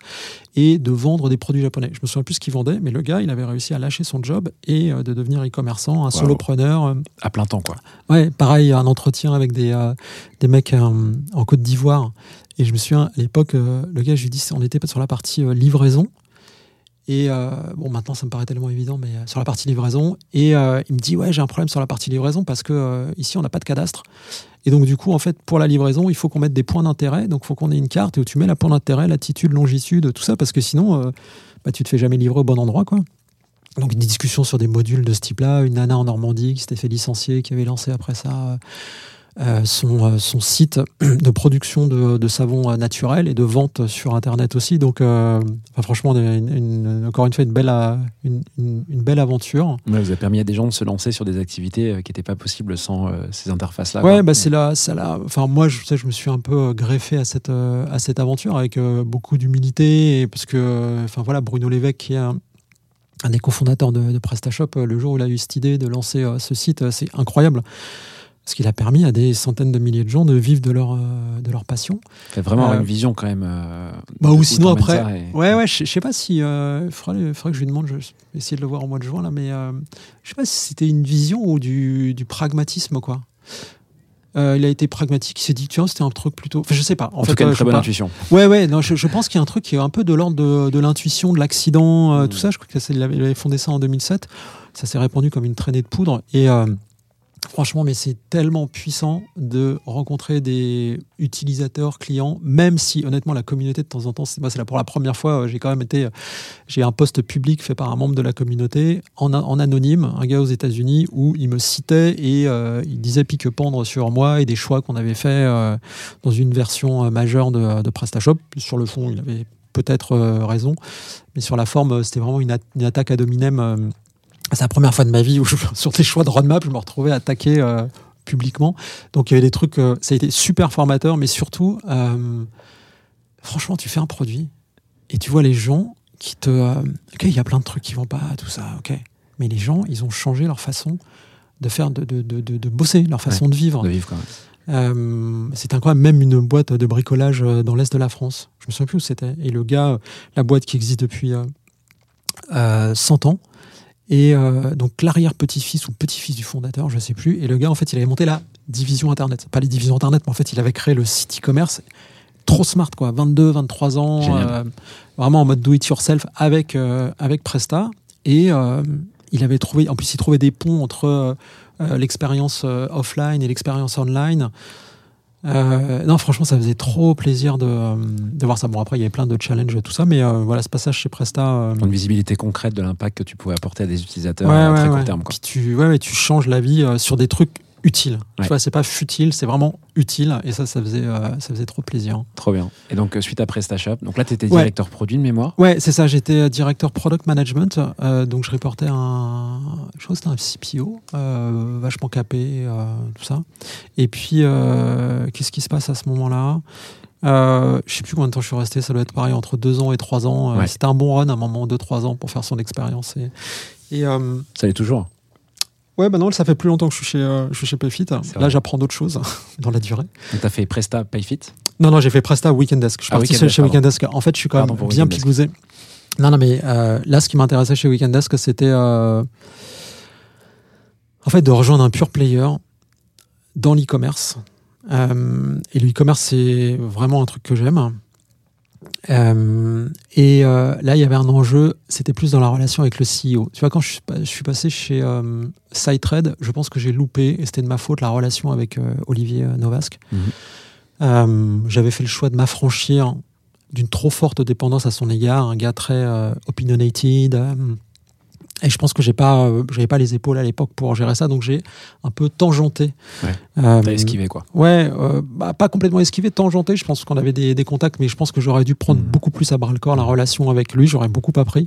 et de vendre des produits japonais. Je me souviens plus ce qu'il vendait, mais le gars, il avait réussi à lâcher son job et euh, de devenir e-commerçant, un solopreneur. À plein temps, quoi. Ouais, pareil, un entretien avec des, des mecs en Côte d'Ivoire. Et je me souviens, à l'époque, le gars, je lui dis, on était sur la partie livraison. Et euh, bon, maintenant, ça me paraît tellement évident, mais euh, sur la partie livraison. Et euh, il me dit, ouais, j'ai un problème sur la partie livraison parce que ici, on n'a pas de cadastre. Et donc, du coup, en fait, pour la livraison, il faut qu'on mette des points d'intérêt. Donc, il faut qu'on ait une carte où tu mets la point d'intérêt, latitude, longitude, tout ça, parce que sinon, bah, tu te fais jamais livrer au bon endroit, quoi. Donc, des discussions sur des modules de ce type-là. Une nana en Normandie qui s'était fait licencier, qui avait lancé après ça euh, son, euh, son site de production de, de savon naturel et de vente sur Internet aussi. Donc, euh, enfin, franchement, une- une- encore une fois, une belle, une, belle aventure. Ouais, vous avez permis à des gens de se lancer sur des activités qui n'étaient pas possibles sans euh, ces interfaces-là. Ouais, bah c'est là, ça là. Enfin, moi, je, sais, je me suis un peu greffé à cette à cette aventure avec beaucoup d'humilité, parce que, enfin voilà, Bruno Lévesque qui est un, un des cofondateurs de, de PrestaShop, le jour où il a eu cette idée de lancer euh, ce site, euh, c'est incroyable. Ce qui a permis à des centaines de milliers de gens de vivre de leur, euh, de leur passion. Fait vraiment Euh, une vision quand même. euh, Bah, ou sinon après, et- ouais, ouais, je sais pas si, il faudrait, faudrait que je lui demande, je vais essayer de le voir au mois de juin là, mais euh, je sais pas si c'était une vision ou du, du pragmatisme quoi. Euh, il a été pragmatique, il s'est dit tiens c'était un truc plutôt, enfin je sais pas. En, tout cas, euh, une très bonne pas. intuition. Ouais, ouais, non, je, je pense qu'il y a un truc qui est un peu de l'ordre de, de l'intuition, de l'accident, euh, tout ça. Je crois qu'il avait, fondé ça en 2007. Ça s'est répandu comme une traînée de poudre. Et euh, franchement, mais c'est tellement puissant de rencontrer des utilisateurs, clients, même si honnêtement la communauté de temps en temps, c'est, moi c'est là pour la première fois, euh, j'ai quand même été, euh, j'ai un post public fait par un membre de la communauté en, anonyme, un gars aux États-Unis, où il me citait et euh, il disait pique-pendre sur moi et des choix qu'on avait fait euh, dans une version majeure de, PrestaShop. Sur le fond, il avait peut-être raison, mais sur la forme, c'était vraiment une attaque à dominem. C'est la première fois de ma vie où, je- sur des choix de roadmap, je me retrouvais attaqué euh, publiquement. Donc il y avait des trucs, euh, ça a été super formateur, mais surtout, euh, franchement, tu fais un produit et tu vois les gens qui te. euh, ok, il y a plein de trucs qui vont pas, tout ça, ok. Mais les gens, ils ont changé leur façon de faire, de, de, de, de- bosser, leur façon de vivre. De vivre quand même. Euh, c'est incroyable, même une boîte de bricolage euh, dans l'est de la France. Je me souviens plus où c'était. Et le gars, euh, la boîte qui existe depuis euh, 100 ans, et euh, donc l'arrière-petit-fils ou petit-fils du fondateur, je sais plus. Et le gars, en fait, il avait monté la division Internet. Pas les divisions Internet, mais en fait, il avait créé le site e-commerce. Trop smart, quoi. 22, 23 ans, euh, vraiment en mode do-it-yourself avec, euh, avec Presta. Et il avait trouvé, en plus, il trouvait des ponts entre l'expérience offline et l'expérience online. Euh, non, franchement, ça faisait trop plaisir de, euh, de voir ça. Bon, après, il y avait plein de challenges et tout ça, mais euh, voilà, ce passage chez Presta. euh, Une visibilité concrète de l'impact que tu pouvais apporter à des utilisateurs ouais, à ouais, très court terme. Quoi. Puis tu, ouais, ouais, tu changes la vie euh, sur des trucs utiles. Ouais. Tu vois, c'est pas futile, c'est vraiment utile. Et ça, ça faisait, euh, ça faisait trop plaisir. Trop bien. Et donc, euh, suite à PrestaShop, donc là, tu étais Ouais. directeur produit de mémoire. Ouais, c'est ça. J'étais euh, directeur product management, euh, donc je reportais un, je crois que c'était un CPO, euh, vachement capé, euh, tout ça. Et puis, euh, qu'est-ce qui se passe à ce moment-là? Euh, Je sais plus combien de temps je suis resté. Ça doit être pareil entre deux ans et trois ans. Ouais. C'était un bon run, à un moment deux trois ans pour faire son expérience. Et, et euh, Ça l'est toujours. Ouais, bah non, ça fait plus longtemps que je suis chez, euh, je suis chez Payfit. Là, j'apprends d'autres choses dans la durée. Donc, tu as fait Presta Payfit? Non, non, j'ai fait Presta Weekend Desk. Je suis Ah, parti Weekend Desk, chez pardon. Weekend Desk. En fait, je suis quand même bien pigousé. Non, non, mais euh, là, ce qui m'intéressait chez Weekend Desk, c'était euh, en fait de rejoindre un pure player dans l'e-commerce. Et l'e-commerce, c'est vraiment un truc que j'aime. Euh, et euh, là, il y avait un enjeu, c'était plus dans la relation avec le CEO. Tu vois, quand je suis, pas- je suis passé chez euh, SideTrade, je pense que j'ai loupé, et c'était de ma faute, la relation avec euh, Olivier Novasque. Mhm. J'avais fait le choix de m'affranchir d'une trop forte dépendance à son égard, un gars très opinionated. Et je pense que j'ai pas, euh, j'avais pas les épaules à l'époque pour gérer ça, donc j'ai un peu tangenté. Ouais. Euh, T'as esquivé, quoi. Ouais, euh, bah, pas complètement esquivé, tangenté. Je pense qu'on avait des, des contacts, mais je pense que j'aurais dû prendre Mhm. beaucoup plus à bras le corps la relation avec lui. J'aurais beaucoup appris.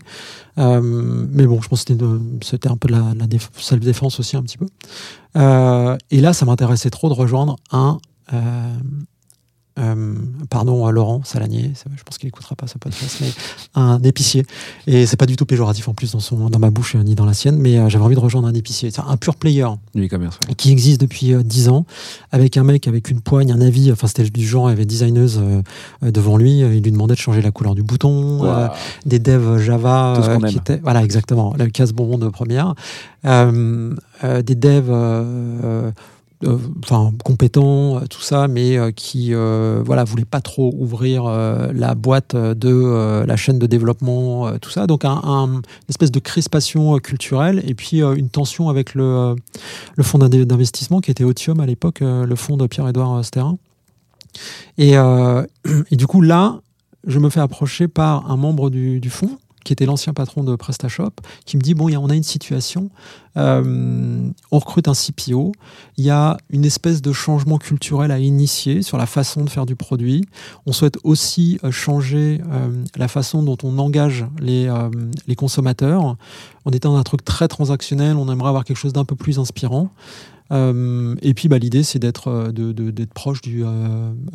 Euh, mais bon, je pense que c'était, un peu de la, la déf- self-défense aussi, un petit peu. Euh, et là, ça m'intéressait trop de rejoindre un. Euh, pardon, euh, Laurent Salanier, je pense qu'il écoutera pas ce podcast, mais un épicier. Et c'est pas du tout péjoratif en plus dans, son, dans ma bouche euh, ni dans la sienne, mais euh, j'avais envie de rejoindre un épicier. C'est un pur player Du e-commerce. ouais. qui existe depuis euh, 10 ans, avec un mec avec une poigne, un avis, enfin c'était du genre, il y avait designeuse devant lui, il lui demandait de changer la couleur du bouton, des devs Java qui étaient, voilà exactement, le casse-bonbon de première, Euh, euh, des devs enfin compétents, euh, tout ça, mais euh, qui euh, voilà voulaient pas trop ouvrir euh, la boîte de euh, la chaîne de développement, euh, tout ça. Donc un, un- une espèce de crispation euh, culturelle et puis euh, une tension avec le, euh, le fonds d'investissement qui était Otium à l'époque, euh, le fonds de Pierre-Édouard Sterin. Et, euh, et du coup là, je me fais approcher par un membre du, du fonds qui était l'ancien patron de PrestaShop, qui me dit bon, on a une situation, euh, on recrute un CPO, il y a une espèce de changement culturel à initier sur la façon de faire du produit. On souhaite aussi euh, changer euh, la façon dont on engage les, les consommateurs. On était dans un truc très transactionnel, on aimerait avoir quelque chose d'un peu plus inspirant. Et puis bah, l'idée, c'est d'être de- proche du,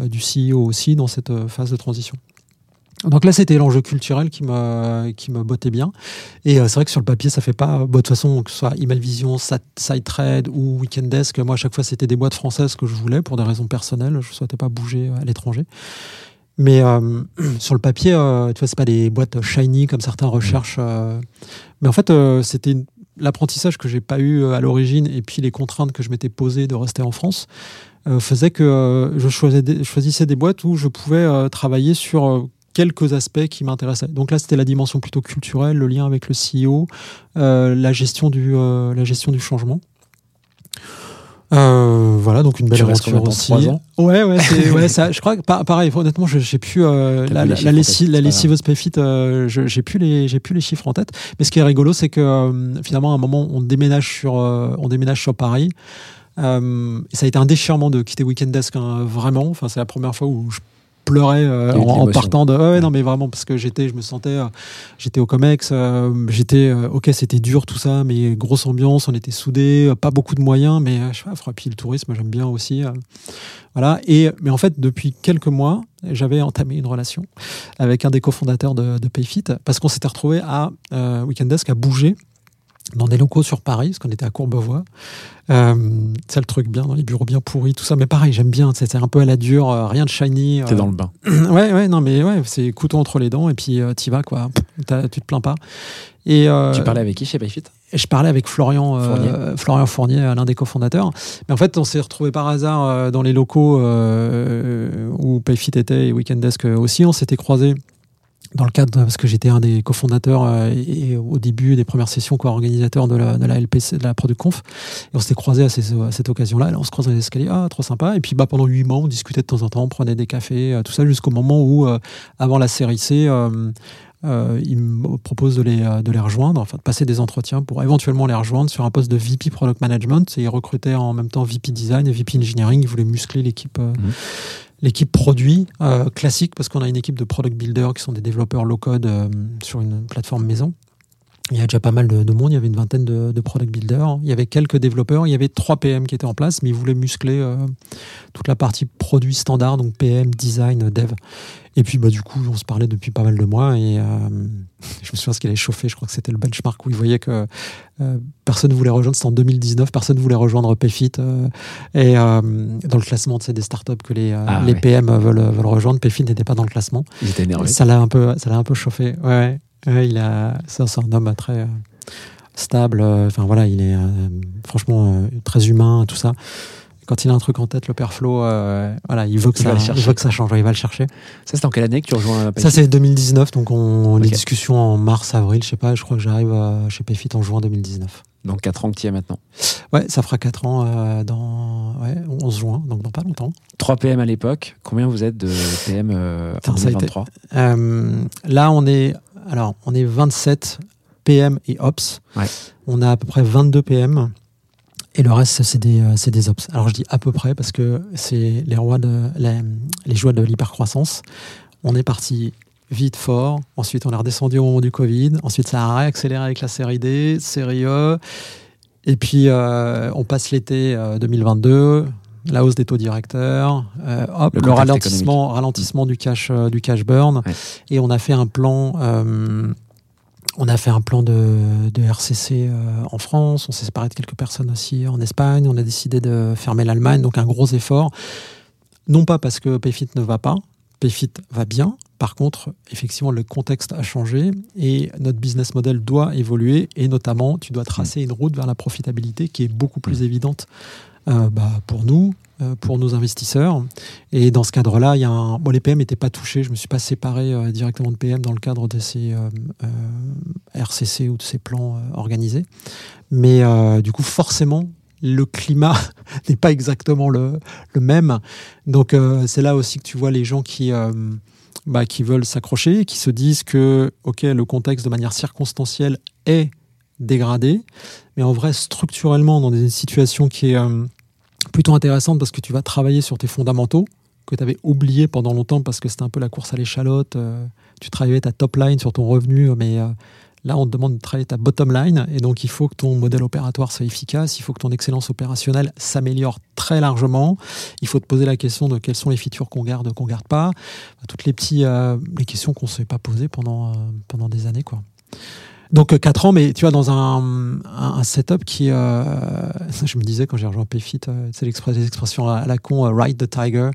du CEO aussi dans cette phase de transition. Donc là, c'était l'enjeu culturel qui me, qui me bottait bien. Et euh, c'est vrai que sur le papier, ça fait pas. Bon, de toute façon, que ce soit Email Vision, SideTrade ou Weekend Desk, moi, à chaque fois, c'était des boîtes françaises que je voulais pour des raisons personnelles. Je ne souhaitais pas bouger à l'étranger. Mais euh, sur le papier, euh, tu vois, c'est pas des boîtes shiny comme certains recherchent. euh. mais en fait, euh, c'était l'apprentissage que j'ai pas eu euh, à l'origine et puis les contraintes que je m'étais posées de rester en France euh, faisait que euh, je, choisissais des, je choisissais des boîtes où je pouvais euh, travailler sur euh, quelques aspects qui m'intéressaient. Donc là, c'était la dimension plutôt culturelle, le lien avec le CEO, euh, la gestion du euh, la gestion du changement. Euh, voilà, donc une belle aventure aussi. trois ans Ouais, ouais, ouais, ça, je crois que pa- pareil. Honnêtement, j'ai plus euh, la, la, la tête, la lessiveuse Payfit, euh, j'ai plus les, j'ai plus les chiffres en tête. Mais ce qui est rigolo, c'est que finalement, à un moment, on déménage sur, on déménage sur Paris. Ça a été un déchirement de quitter Weekend Desk, hein, vraiment. Enfin, c'est la première fois où je pleurais euh, en, partant de. Ouais, ouais, non, mais vraiment parce que j'étais, je me sentais, euh, j'étais au Comex, euh, j'étais, ok, c'était dur tout ça, mais grosse ambiance, on était soudés, pas beaucoup de moyens, mais je sais pas, puis le tourisme, j'aime bien aussi. voilà. Et mais en fait, depuis quelques mois, j'avais entamé une relation avec un des cofondateurs de, de Payfit parce qu'on s'était retrouvé à Weekend Desk à bouger dans des locaux sur Paris, parce qu'on était à Courbevoie. Euh, c'est le truc bien, dans les bureaux bien pourris, tout ça. Mais pareil, j'aime bien, c'est c'est un peu à la dure, euh, rien de shiny. T'es euh, dans le bain. ouais, ouais, non, mais ouais, c'est couteau entre les dents, et puis euh, t'y vas, quoi. Tu te plains pas. Et, Tu parlais avec qui chez Payfit je parlais avec Florian Fournier. Florian Fournier, l'un des cofondateurs. Mais en fait, on s'est retrouvé par hasard dans les locaux où Payfit était et Weekend Desk aussi. On s'était croisés dans le cadre, parce que j'étais un des cofondateurs euh, et au début des premières sessions co-organisateurs de la, de la LPC, de la Product Conf. Et on s'était croisés à, ces- à cette occasion-là. On se croise dans les escaliers. Ah, trop sympa. Et puis, bah, pendant huit mois, on discutait de temps en temps, on prenait des cafés, euh, tout ça, jusqu'au moment où, euh, avant la série C, euh, euh, il me propose de les, de les rejoindre, enfin de passer des entretiens pour éventuellement les rejoindre sur un poste de VP Product Management. Et il recrutait en même temps VP Design et VP Engineering. Il voulait muscler l'équipe. Mhm. L'équipe produit euh, classique parce qu'on a une équipe de product builders qui sont des développeurs low code euh, sur une plateforme maison. Il y a déjà pas mal de, de monde, il y avait une vingtaine de, de product builders, il y avait quelques développeurs, il y avait trois PM qui étaient en place, mais ils voulaient muscler euh, toute la partie produit standard, donc PM, design, dev. Et puis bah, du coup, on se parlait depuis pas mal de mois et euh, je me souviens ce qu'il avait chauffé, je crois que c'était le benchmark où il voyait que euh, personne ne voulait rejoindre, c'était en 2019, personne ne voulait rejoindre Payfit. euh, et dans le classement tu sais, des startups que les, Ah, les ouais. PM veulent, veulent rejoindre, Payfit n'était pas dans le classement. Il était énervé. Ça l'a un peu, ça l'a un peu chauffé. Ouais, ouais. Il a, ça, c'est un homme très euh, stable. euh, Enfin voilà, il est euh, franchement très humain, tout ça. Quand il a un truc en tête, le père Flo, euh, voilà, il veut que Il ça, le il chercher. veut que ça change. Il va le chercher. Ça, c'était en quelle année que tu rejoins Ça c'est 2019, donc on, les Ok. discussions en mars, avril, je sais pas. Je crois que j'arrive chez Payfit en juin 2019. Donc 4 ans que tu y es maintenant. Ouais, ça fera 4 ans euh, dans ouais, 11 juin, donc dans pas longtemps. 3 PM à l'époque. Combien vous êtes de PM euh, en Putain, ça a été- 2023 Euh, là, on est, alors, on est 27 PM et Ops. Ouais. On a à peu près 22 PM. Et le reste, c'est des, euh, c'est des Ops. Alors, je dis à peu près parce que c'est les rois de, les joies de l'hypercroissance. On est parti vite, fort. Ensuite, on est redescendu au moment du Covid. Ensuite, ça a réaccéléré avec la série D, série E. Et puis, euh, on passe l'été euh, 2022, la hausse des taux directeurs, euh, hop, Le ralentissement, ralentissement du cash, euh, du cash burn. Ouais. Et on a fait un plan. euh, on a fait un plan de, de RCC en France, on s'est séparé de quelques personnes aussi en Espagne, on a décidé de fermer l'Allemagne, donc un gros effort. Non pas parce que Payfit ne va pas, Payfit va bien, par contre, effectivement, le contexte a changé et notre business model doit évoluer. Et notamment, tu dois tracer une route vers la profitabilité qui est beaucoup plus évidente euh, bah, pour nous, euh, pour nos investisseurs. Et dans ce cadre-là, il y a bon, les PM n'étaient pas touchés. Je ne me suis pas séparé euh, directement de PM dans le cadre de ces euh, euh, RCC ou de ces plans euh, organisés. Mais euh, du coup, forcément, le climat n'est pas exactement le, même. Donc, euh, c'est là aussi que tu vois les gens qui, euh, bah, qui veulent s'accrocher, qui se disent que, OK, le contexte de manière circonstancielle est dégradé, mais en vrai, structurellement, dans des situations qui est euh, plutôt intéressante parce que tu vas travailler sur tes fondamentaux que tu avais oublié pendant longtemps parce que c'était un peu la course à l'échalote. euh, tu travaillais ta top line sur ton revenu, mais euh, Là, on te demande de travailler ta bottom line, et donc il faut que ton modèle opératoire soit efficace, il faut que ton excellence opérationnelle s'améliore très largement. Il faut te poser la question de quelles sont les features qu'on garde, qu'on garde pas. Toutes les petites les questions qu'on ne s'est pas posées pendant, pendant des années, quoi. Donc 4 ans, mais tu vois, dans un, un, setup qui, euh, je me disais quand j'ai rejoint PayFit, euh, c'est l'expression à la con, euh, ride the tiger,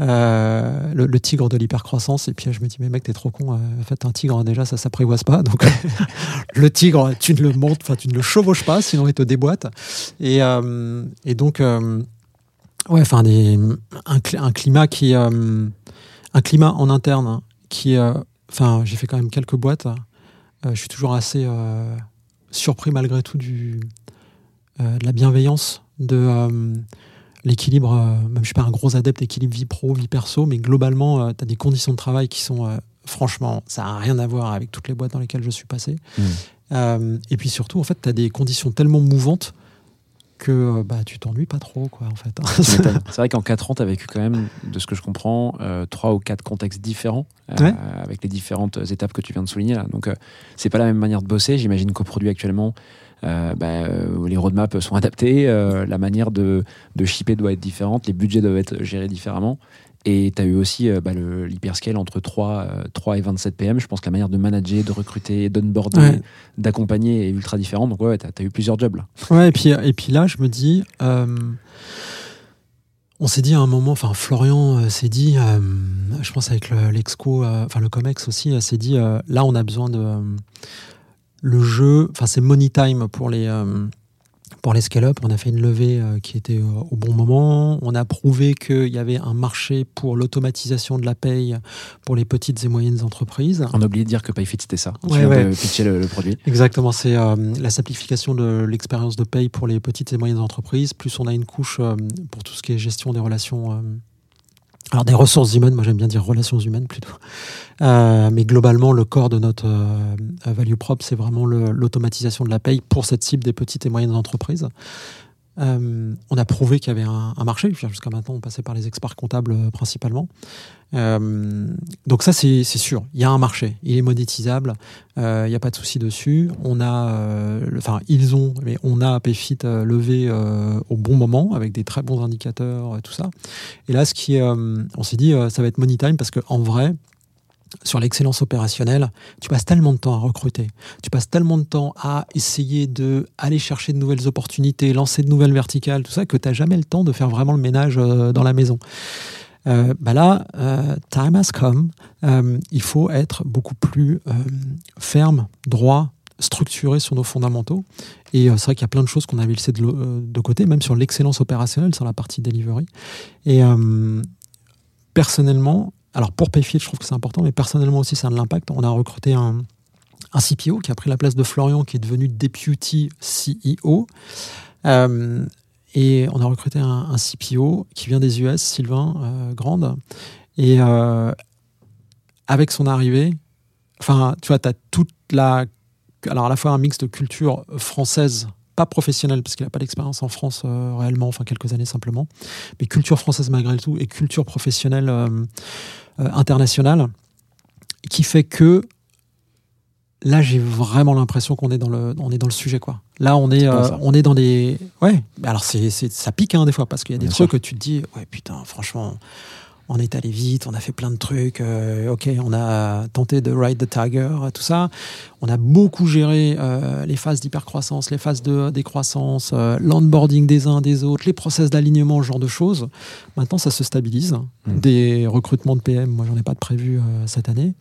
euh, le, le, tigre de l'hypercroissance. Et puis je me dis, mais mec, t'es trop con. Euh, en fait, un tigre, déjà, ça s'apprivoise pas. Donc le tigre, tu ne le montes, enfin, tu ne le chevauches pas, sinon il te déboîte. Et, euh, et donc, ouais, enfin, un, un, climat qui, un climat en interne qui, enfin, j'ai fait quand même quelques boîtes. Euh, je suis toujours assez euh, surpris malgré tout du, euh, de la bienveillance, de l'équilibre. même je ne suis pas un gros adepte d'équilibre vie pro, vie perso, mais globalement, tu as des conditions de travail qui sont franchement, ça n'a rien à voir avec toutes les boîtes dans lesquelles je suis passé. Mmh. et puis surtout, en fait, tu as des conditions tellement mouvantes que euh, bah, tu t'ennuies pas trop, quoi, en fait. c'est vrai qu'en 4 ans, tu as vécu quand même, de ce que je comprends, euh, 3 ou 4 contextes différents, euh, avec les différentes étapes que tu viens de souligner. Là. Donc, euh, c'est pas la même manière de bosser. J'imagine qu'au produit actuellement, bah, les roadmaps sont adaptés, la manière de, de shipper doit être différente, les budgets doivent être gérés différemment. Et tu as eu aussi euh, bah, l'hyperscale entre 3, 3 euh, et 27 PM. Je pense que la manière de manager, de recruter, d'onboarder, d'accompagner est ultra différente. Donc, ouais, tu as, eu plusieurs jobs là. Ouais, et puis, et puis là, je me dis. Euh, on s'est dit à un moment, enfin Florian s'est dit, je pense avec l'exco, enfin le Comex aussi, s'est dit, là on a besoin de le jeu, enfin c'est money time pour les pour les scale-up, on a fait une levée euh, qui était euh, au bon moment. On a prouvé qu'il y avait un marché pour l'automatisation de la paye pour les petites et moyennes entreprises. On a oublié de dire que PayFit c'était ça. Tu ouais, ouais. pitcher le, produit. Exactement, c'est euh, la simplification de l'expérience de paye pour les petites et moyennes entreprises. Plus on a une couche pour tout ce qui est gestion des relations alors des ressources humaines, moi j'aime bien dire relations humaines plutôt. Euh, mais globalement, le corps de notre euh, value propre, c'est vraiment l'automatisation de la paye pour cette cible des petites et moyennes entreprises. Euh, on a prouvé qu'il y avait un, marché. Jusqu'à maintenant, on passait par les experts comptables euh, principalement. Euh, donc ça, c'est sûr. Il y a un marché. Il est monétisable. Il n'y a pas de souci dessus. On a, enfin, ils ont, mais on a PayFit levé au bon moment avec des très bons indicateurs, tout ça. Et là, ce qui, on s'est dit, ça va être money time parce qu'en vrai, sur l'excellence opérationnelle, tu passes tellement de temps à recruter, tu passes tellement de temps à essayer de aller chercher de nouvelles opportunités, lancer de nouvelles verticales, tout ça, que tu n'as jamais le temps de faire vraiment le ménage euh, dans la maison. Euh, bah là, euh, time has come. il faut être beaucoup plus ferme, droit, structuré sur nos fondamentaux. Et c'est vrai qu'il y a plein de choses qu'on avait laissées de, de, côté, même sur l'excellence opérationnelle, sur la partie delivery. Et personnellement, alors pour Payfit, je trouve que c'est important, mais personnellement aussi, ça a de l'impact. On a recruté un, un, CPO qui a pris la place de Florian, qui est devenu Deputy CEO. Euh, et on a recruté un, un, CPO qui vient des US, Sylvain euh, Grande. Et euh, avec son arrivée, enfin, tu vois, tu as toute la. Alors, à la fois un mix de culture française pas professionnelle parce qu'il n'a pas d'expérience en France réellement, enfin quelques années simplement, mais culture française malgré tout et culture professionnelle euh, international qui fait que là j'ai vraiment l'impression qu'on est dans le on est dans le sujet quoi. Là on est, euh, on est dans des ouais. Alors c'est ça pique hein, des fois parce qu'il y a des trucs que tu te dis ouais putain franchement on est allé vite, on a fait plein de trucs. Euh, ok, on a tenté de ride the tiger, tout ça. On a beaucoup géré euh, les phases d'hypercroissance, les phases de décroissance, euh, l'onboarding des uns des autres, les process d'alignement, ce genre de choses. Maintenant, ça se stabilise. Mmh. Des recrutements de PM, moi, j'en ai pas de prévu cette année.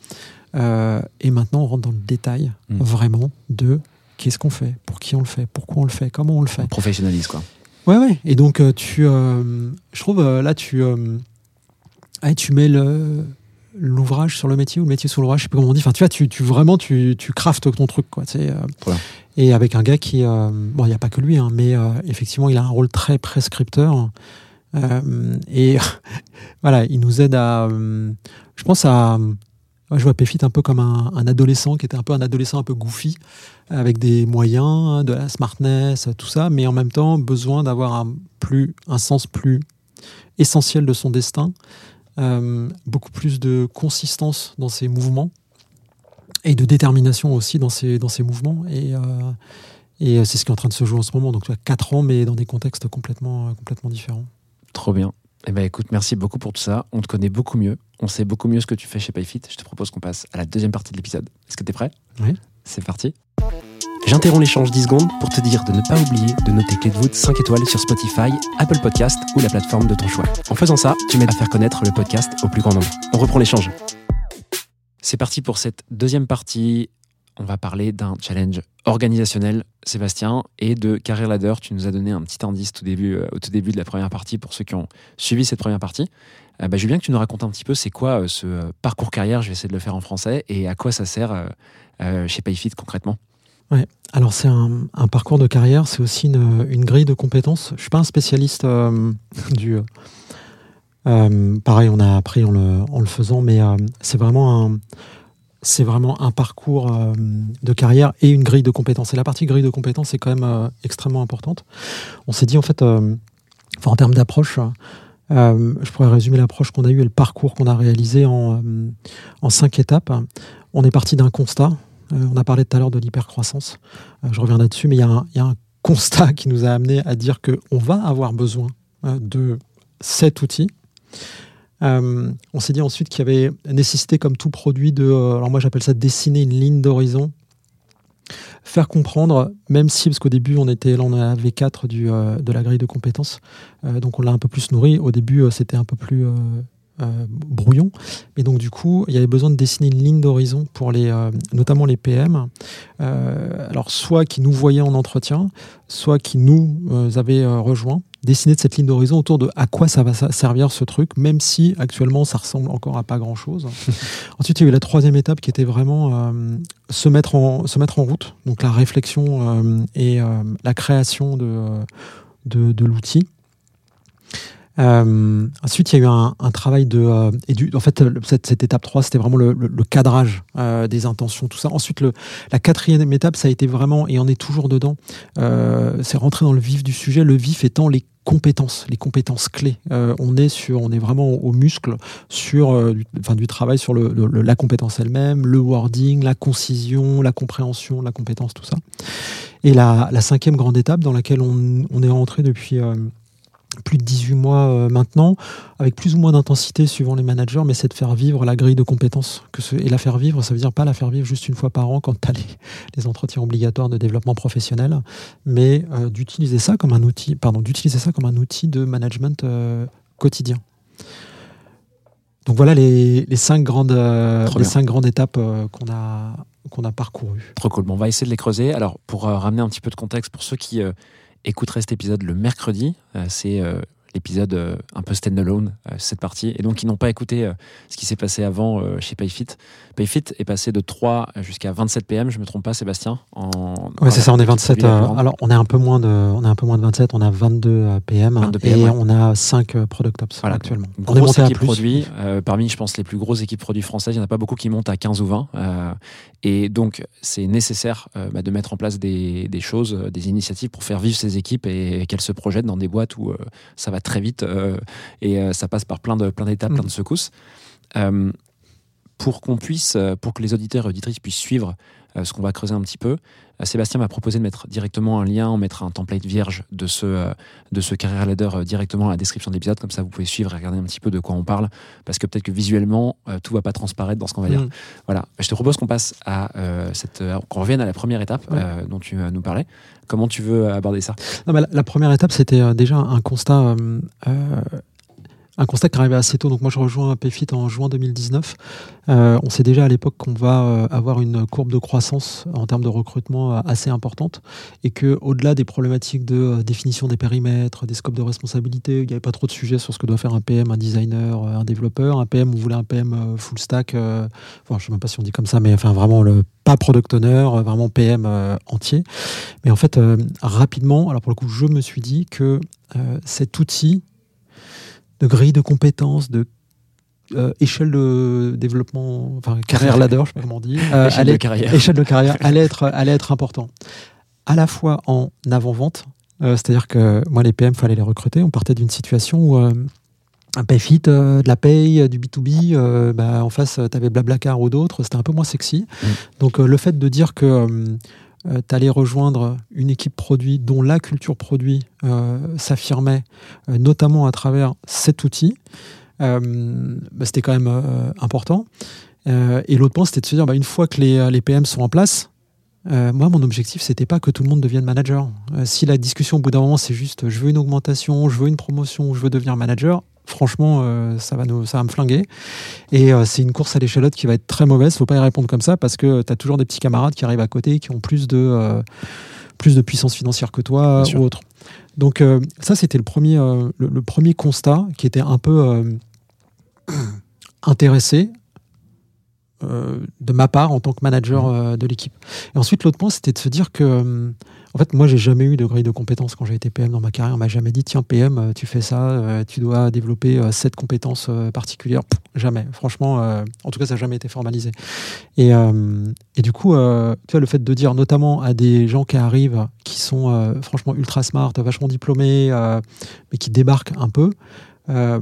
et maintenant, on rentre dans le détail, mmh. vraiment, de qu'est-ce qu'on fait, pour qui on le fait, pourquoi on le fait, comment on le fait. On professionnalise, quoi. Ouais, ouais. Et donc, tu, je trouve, là, tu ah, tu mets l'ouvrage sur le métier ou le métier sur l'ouvrage, je sais pas comment on dit. Enfin, tu vois, tu, tu vraiment, tu, tu craftes ton truc, quoi. Euh, et avec un gars qui, euh, bon, il n'y a pas que lui, hein, mais euh, effectivement, il a un rôle très prescripteur. et voilà, il nous aide à, je pense à, je vois Péfit un peu comme un, adolescent qui était un peu un adolescent un peu goofy, avec des moyens, de la smartness, tout ça, mais en même temps besoin d'avoir un plus, un sens plus essentiel de son destin euh, beaucoup plus de consistance dans ses mouvements. et de détermination aussi dans ces, dans ces mouvements. Et, euh, et c'est ce qui est en train de se jouer en ce moment. Donc, tu as 4 ans, mais dans des contextes complètement, complètement différents. Trop bien. Eh ben écoute, merci beaucoup pour tout ça. On te connaît beaucoup mieux. On sait beaucoup mieux ce que tu fais chez PayFit. Je te propose qu'on passe à la deuxième partie de l'épisode. Est-ce que tu es prêt? Oui. C'est parti. J'interromps l'échange 10 secondes pour te dire de ne pas oublier de noter Clé de voûte 5 étoiles sur Spotify, Apple Podcast ou la plateforme de ton choix. En faisant ça, tu m'aides à faire connaître le podcast au plus grand nombre. On reprend l'échange. C'est parti pour cette deuxième partie. On va parler d'un challenge organisationnel, Sébastien, et de Career Ladder. Tu nous as donné un petit indice euh, au tout début de la première partie pour ceux qui ont suivi cette première partie. Euh, bah, je veux bien que tu nous racontes un petit peu c'est quoi euh, ce euh, parcours carrière, je vais essayer de le faire en français, et à quoi ça sert chez Payfit concrètement? Alors, c'est un, parcours de carrière, c'est aussi une, grille de compétences. Je ne suis pas un spécialiste euh, du. euh, pareil, on a appris en le, faisant, mais euh, c'est vraiment un. Parcours de carrière et une grille de compétences. Et la partie grille de compétences est quand même extrêmement importante. On s'est dit, en fait, en termes d'approche, je pourrais résumer l'approche qu'on a eue et le parcours qu'on a réalisé en cinq étapes. On est parti d'un constat. Euh, on a parlé tout à l'heure de l'hypercroissance. Euh, je reviens là-dessus, mais il y, a un- constat qui nous a amené à dire qu'on va avoir besoin euh, de cet outil. On s'est dit ensuite qu'il y avait nécessité, comme tout produit, de, alors moi j'appelle ça dessiner une ligne d'horizon, faire comprendre, même si, parce qu'au début on était là, on avait 4 du, euh, de la grille de compétences, donc on l'a un peu plus nourri. Au début c'était un peu plus euh, brouillon, mais donc du coup il y avait besoin de dessiner une ligne d'horizon pour les, euh, notamment les PM, euh, alors soit qui nous voyaient en entretien, soit qui nous avaient rejoints, dessiner de cette ligne d'horizon autour de à quoi ça va servir ce truc, même si actuellement ça ressemble encore à pas grand chose. Ensuite, il y a eu la troisième étape qui était vraiment se, mettre en, se mettre en route, donc la réflexion et la création de, de, de l'outil. Euh, ensuite, il y a eu un, un travail de. euh, et du, en fait, cette, cette étape 3, c'était vraiment le, le- le cadrage euh, des intentions, tout ça. Ensuite, le, la quatrième étape, ça a été vraiment, et on est toujours dedans, euh, c'est rentrer dans le vif du sujet, le vif étant les compétences, les compétences clés. Euh, on est sur, on est vraiment au, muscle sur, euh, du, enfin, du travail sur le- le- la compétence elle-même, le wording, la concision, la compréhension, la compétence, tout ça. Et la, la cinquième grande étape dans laquelle on, on est rentré depuis euh, plus de 18 mois euh, maintenant, avec plus ou moins d'intensité suivant les managers, mais c'est de faire vivre la grille de compétences. Que ce- et la faire vivre, ça veut dire pas la faire vivre juste une fois par an quand tu as les, les entretiens obligatoires de développement professionnel, mais euh, d'utiliser ça comme un outil, pardon, d'utiliser ça comme un outil de management euh, quotidien. Donc voilà les, les cinq grandes, euh, les cinq grandes étapes qu'on a, qu'on a parcourues. Trop cool. Bon, on va essayer de les creuser. Alors, pour ramener un petit peu de contexte, pour ceux qui écouteraient cet épisode le mercredi, euh, c'est euh, l'épisode euh, un peu stand-alone, euh, cette partie, et donc qui n'ont pas écouté euh, ce qui s'est passé avant chez Payfit. Payfit est passé de 3 jusqu'à 27 PM, je me trompe pas, Sébastien en... Ouais, c'est ça, on est 27. Celui la plus euh, alors, on est un peu moins de, on est un peu moins de 27, on a 22 euh, PM, 22 PM, et ouais. on a 5 euh, Product Ops Voilà. actuellement. On est monté à plus. produit. euh, parmi, je pense, les plus grosses équipes produits françaises, il n'y en a pas beaucoup qui montent à 15 ou 20. euh, et donc, c'est nécessaire bah, de mettre en place des, des choses, des initiatives pour faire vivre ces équipes et, qu'elles se projettent dans des boîtes où ça va très vite euh, et euh, ça passe par plein de plein d'étapes, Mm. plein de secousses. Euh, pour qu'on puisse, pour que les auditeurs et auditrices puissent suivre ce qu'on va creuser un petit peu, Sébastien m'a proposé de mettre directement un lien, on mettra un template vierge de ce, euh, de ce Career Ladder euh, directement à la description de l'épisode, comme ça vous pouvez suivre et regarder un petit peu de quoi on parle, parce que peut-être que visuellement, euh, tout va pas transparaître dans ce qu'on va dire. Mm. Voilà, je te propose qu'on passe à euh, cette, euh, qu'on revienne à la première étape Ouais. euh, dont tu euh, nous parlais. Comment tu veux aborder ça? Non, la, la première étape, c'était euh, déjà un constat, euh, euh, un constat qui arrivait assez tôt. Donc moi, je rejoins PayFit en juin 2019. Euh, on sait déjà à l'époque qu'on va euh, avoir une courbe de croissance en termes de recrutement euh, assez importante et que au-delà des problématiques de euh, définition des périmètres, des scopes de responsabilité, il n'y avait pas trop de sujets sur ce que doit faire un PM, un designer, un développeur. Un PM, on voulait un PM full stack. enfin, je sais même pas si on dit comme ça, mais enfin vraiment le pas product owner, vraiment PM entier. Mais en fait, rapidement, alors pour le coup, je me suis dit que cet outil de grille de compétences, de euh, échelle de développement, enfin carrière ladder, je sais pas comment dire, euh, Échelle allait- de carrière. échelle de carrière allait être, allait être important. À la fois en avant-vente, euh, c'est-à-dire que moi, les PM, fallait les recruter. On partait d'une situation où euh, un Payfit, euh, de la paye, euh, du B2B, euh, bah, en face, tu avais Blablacar ou d'autres, c'était un peu moins sexy. Mm. Donc le fait de dire que tu allais rejoindre une équipe produit dont la culture produit euh, s'affirmait, euh, notamment à travers cet outil, euh, bah, c'était quand même euh, important. Euh, et l'autre point, c'était de se dire, bah, une fois que les, les PM sont en place, euh, moi, mon objectif, c'était pas que tout le monde devienne manager. Euh, si la discussion au bout d'un moment, c'est juste je veux une augmentation, je veux une promotion, je veux devenir manager, franchement, euh, ça, va nous, ça va me flinguer. Et euh, c'est une course à l'échalote qui va être très mauvaise. Faut pas y répondre comme ça parce que tu as toujours des petits camarades qui arrivent à côté qui ont plus de, euh, plus de puissance financière que toi ou autre. Donc, euh, ça, c'était le premier, euh, le, le premier constat qui était un peu euh, intéressé. euh, de ma part en tant que manager euh, de l'équipe. Et ensuite, l'autre point, c'était de se dire que, euh, en fait, moi, j'ai jamais eu de grille de compétences quand j'ai été PM dans ma carrière. On m'a jamais dit, tiens, PM, euh, tu fais ça, euh, tu dois développer cette compétence euh, particulière. Pff, jamais. Franchement, euh, en tout cas, ça n'a jamais été formalisé. Et, euh, et du coup, euh, tu vois, le fait de dire, notamment à des gens qui arrivent, qui sont franchement ultra smart, vachement diplômés, mais qui débarquent un peu. Euh,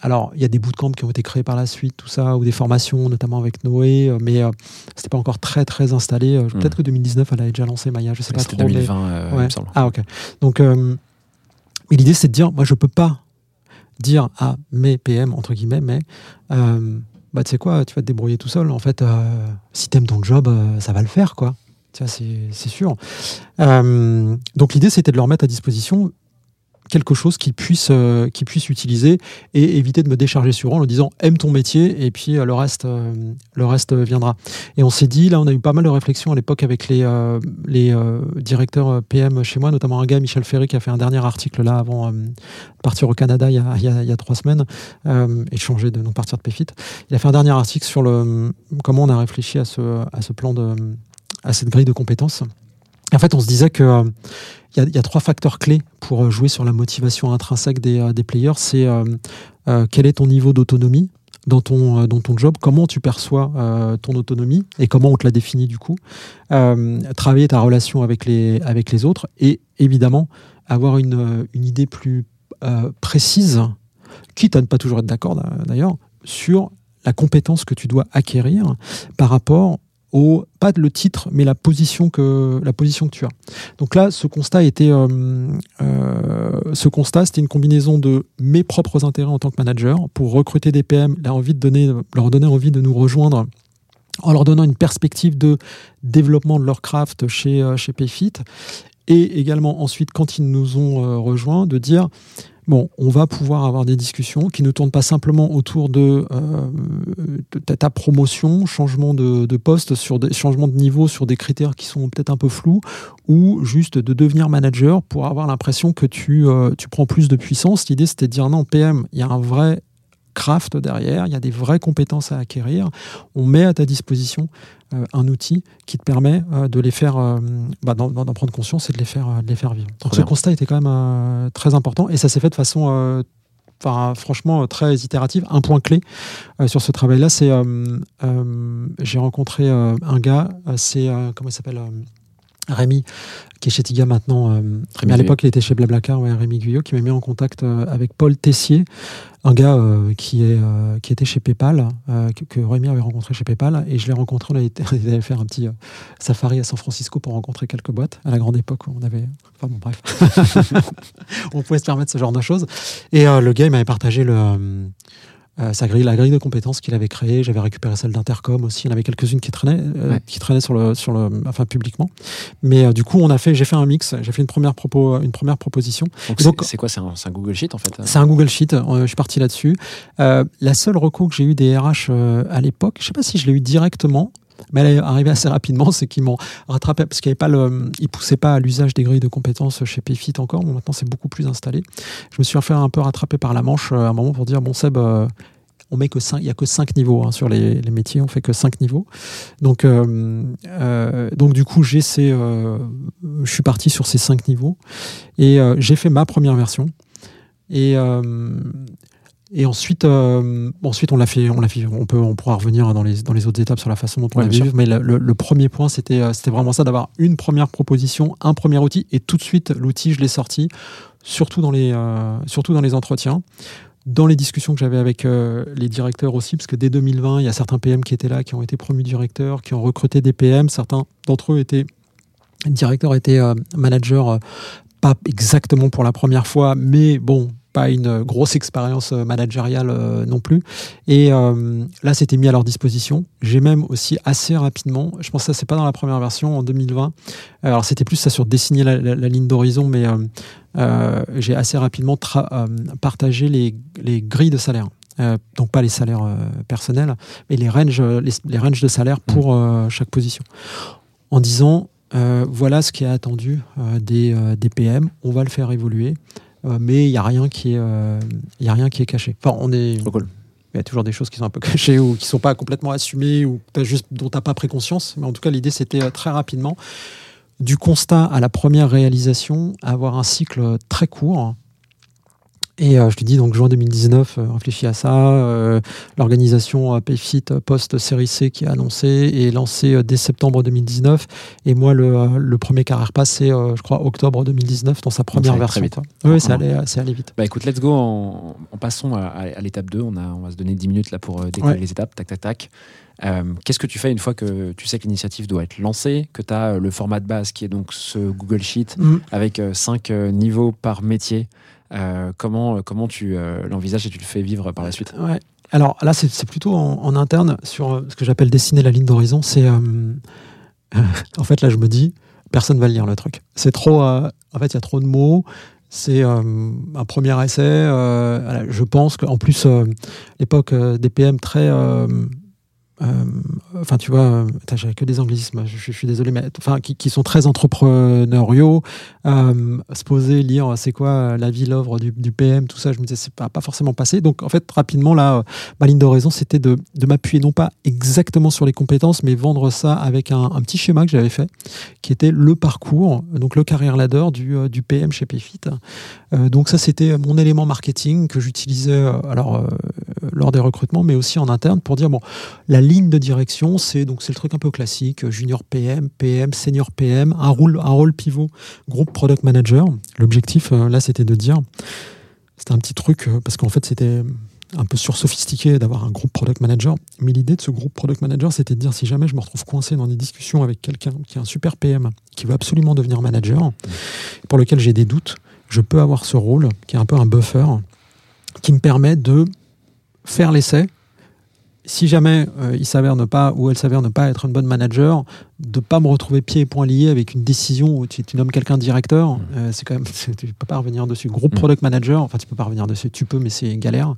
alors, il y a des bootcamps qui ont été créés par la suite, tout ça, ou des formations, notamment avec Noé, euh, mais euh, c'était pas encore très très installé. Euh, Peut-être que 2019, elle avait déjà lancé Maya, je sais pas C'était trop. mais- 2020, euh, il Ouais. me semble. Ah ok. Donc, euh, mais l'idée c'est de dire, moi je peux pas dire à mes PM entre guillemets, mais euh, bah tu sais quoi, tu vas te débrouiller tout seul. En fait, euh, si t'aimes ton job, euh, ça va le faire quoi. Tu vois, c'est sûr. Euh, donc l'idée c'était de leur mettre à disposition quelque chose qu'ils puissent, euh, puissent utiliser et éviter de me décharger sur eux en leur disant aime ton métier et puis euh, le reste euh, le reste viendra. Et on s'est dit là on a eu pas mal de réflexions à l'époque avec les, euh, les euh, directeurs PM chez moi notamment un gars Michel Ferry qui a fait un dernier article là avant de partir au Canada il y a, il y a- trois semaines et changer de non partir de PFIT il a fait un dernier article sur le comment on a réfléchi à ce, à ce plan de à cette grille de compétences en fait on se disait que euh, il y, a, il y a trois facteurs clés pour euh, jouer sur la motivation intrinsèque des, euh, des players. C'est euh, euh, quel est ton niveau d'autonomie dans ton, euh, dans ton job, comment tu perçois euh, ton autonomie et comment on te la définit du coup? Euh, travailler ta relation avec les, avec les autres et évidemment avoir une, euh, une idée plus euh, précise, quitte à ne pas toujours être d'accord d'a- d'ailleurs, sur la compétence que tu dois acquérir par rapport au pas le titre mais la position que la position que tu as. Donc là, ce constat était, euh, euh, ce constat, c'était une combinaison de mes propres intérêts en tant que manager pour recruter des PM, leur envie de donner, leur donner envie de nous rejoindre en leur donnant une perspective de développement de leur craft chez euh, chez Payfit et également ensuite quand ils nous ont euh, rejoints de dire bon, on va pouvoir avoir des discussions qui ne tournent pas simplement autour de, euh, ta, promotion, changement de, poste, sur des changements de niveau sur des critères qui sont peut-être un peu flous, ou juste de devenir manager pour avoir l'impression que tu, euh, tu prends plus de puissance. L'idée, c'était de dire non, PM, il y a un vrai craft derrière, il y a des vraies compétences à acquérir. On met à ta disposition un outil qui te permet euh, de les faire, euh, bah, d'en, prendre conscience et de les faire, euh, de les faire vivre. Donc ce constat était quand même euh, très important et ça s'est fait de façon euh, enfin, franchement euh, très itérative. Un point clé euh, sur ce travail-là, c'est euh, euh, j'ai rencontré euh, un gars, euh, c'est euh, comment il s'appelle euh, Rémi, qui est chez Tiga maintenant. euh, mais à l'époque, il était chez Blablacar, ouais, Rémi Guyot, qui m'a mis en contact euh, avec Paul Tessier, un gars euh, euh, qui était chez PayPal, euh, que, que Rémi avait rencontré chez PayPal. Et je l'ai rencontré, on a été- on est allé faire un petit safari à San Francisco pour rencontrer quelques boîtes, à la grande époque où on avait. Enfin bon, bref. on pouvait se permettre ce genre de choses. Et le gars, il m'avait partagé le. Euh, euh, sa grille, la grille de compétences qu'il avait créée, j'avais récupéré celle d'Intercom aussi. Il y en avait quelques-unes qui traînaient, euh, Ouais. qui traînaient sur le, sur le, enfin publiquement. Mais euh, du coup, on a fait, j'ai fait un mix, j'ai fait une première propos, une première proposition. Donc, c'est- quoi? C'est un, Google Sheet en fait C'est un Google Sheet. euh, je suis parti là-dessus. Euh, la seule reco que j'ai eu des RH euh, à l'époque, je sais pas si je l'ai eu directement. Mais elle est arrivée assez rapidement, c'est qu'ils m'ont rattrapé parce qu'il n'y avait pas le, ils poussaient pas à l'usage des grilles de compétences chez Payfit encore. Bon, maintenant c'est beaucoup plus installé. Je me suis fait un peu rattraper par la manche euh, à un moment pour dire bon Seb, euh, on met que cinq, il y a que cinq niveaux hein, sur les, les métiers, on fait que cinq niveaux. Donc euh, donc du coup j'ai ces, je suis parti sur ces cinq niveaux et j'ai fait ma première version. Et, et ensuite, euh, ensuite on l'a fait, on l'a fait. On peut, on pourra revenir dans les dans les autres étapes sur la façon dont on Ouais, l'a sûr. Mais le, le- le premier point, c'était euh, c'était vraiment ça, d'avoir une première proposition, un premier outil, et tout de suite l'outil, je l'ai sorti, surtout dans les euh, surtout dans les entretiens. dans les discussions que j'avais avec euh, les directeurs aussi, parce que dès 2020, il y a certains PM qui étaient là, qui ont été promus directeurs, qui ont recruté des PM. Certains d'entre eux étaient directeurs, étaient euh, managers, pas exactement pour la première fois, mais bon, pas une grosse expérience euh, managériale euh, non plus. Et euh, là, c'était mis à leur disposition. J'ai même aussi assez rapidement, je pense que ça, c'est pas dans la première version, en 2020. Alors, c'était plus ça sur dessiner la, la- la ligne d'horizon, mais j'ai assez rapidement partagé les, les grilles de salaire. Euh, donc pas les salaires euh, personnels, mais les ranges, les, les ranges de salaire pour euh, chaque position. En disant, voilà ce qui est attendu des, des PM, on va le faire évoluer, mais il n'y a rien qui est, euh, y a rien qui est caché. Enfin, on est, cool. il y a toujours des choses qui sont un peu cachées ou qui sont pas complètement assumées ou juste, dont tu n'as pas pris conscience. Mais en tout cas, l'idée, c'était euh, très rapidement, du constat à la première réalisation, avoir un cycle très court. Et euh, je te dis, donc juin 2019, euh, réfléchis à ça. euh, L'organisation Payfit post-série C qui est annoncée et lancée dès septembre 2019. Et moi, le, le premier carrière pass, c'est, je crois, octobre 2019 dans sa première version. très vite. Oui, ça allait, ça allait vite. Bah écoute, let's go en, en passons à, l'étape 2. On, a, on va se donner 10 minutes là pour Ouais. les étapes. Tac, tac, tac. Euh, Qu'est-ce que tu fais une fois que tu sais que l'initiative doit être lancée, que tu as le format de base qui est donc ce Google Sheet Mm. avec 5 niveaux par métier? Comment, comment tu euh, l'envisages et tu le fais vivre par la suite Ouais. Alors là, c'est plutôt en, interne sur euh, ce que j'appelle dessiner la ligne d'horizon. C'est euh, en fait là, je me dis, personne va lire le truc. C'est trop. euh, en fait, il y a trop de mots. C'est euh, un premier essai. euh, je pense qu'en plus, euh, l'époque euh, des PM très. Euh, Enfin, tu vois, euh, j'avais que des anglicismes, je, je suis désolé, mais qui, sont très entrepreneuriaux. Euh, se poser, lire, c'est quoi la vie, l'œuvre du, PM, tout ça, je me disais, c'est pas, pas forcément passé. Donc, en fait, rapidement, là, ma ligne d'horizon, c'était de, de m'appuyer non pas exactement sur les compétences, mais vendre ça avec un, petit schéma que j'avais fait, qui était le parcours, donc le carrière ladder du, PM chez. Euh, donc, ça, c'était mon élément marketing que j'utilisais alors lors des recrutements, mais aussi en interne pour dire, bon, la de direction, c'est donc c'est le truc un peu classique, junior PM, PM, senior PM, un rôle, un rôle pivot, groupe product manager. L'objectif, euh, là, c'était de dire, c'était un petit truc, euh, parce qu'en fait, c'était un peu sursophistiqué d'avoir un groupe product manager. Mais l'idée de ce groupe product manager, c'était de dire, si jamais je me retrouve coincé dans des discussions avec quelqu'un qui est un super PM, qui veut absolument devenir manager, pour lequel j'ai des doutes, je peux avoir ce rôle, qui est un peu un buffer, qui me permet de faire l'essai, si jamais euh, il s'avère ne pas ou elle s'avère ne pas être une bonne manager, de pas me retrouver pieds et poings liés avec une décision où tu, tu nommes quelqu'un directeur, euh, c'est quand même tu peux pas revenir dessus. Groupe Mm. product manager, enfin tu peux pas revenir dessus, tu peux mais c'est galère.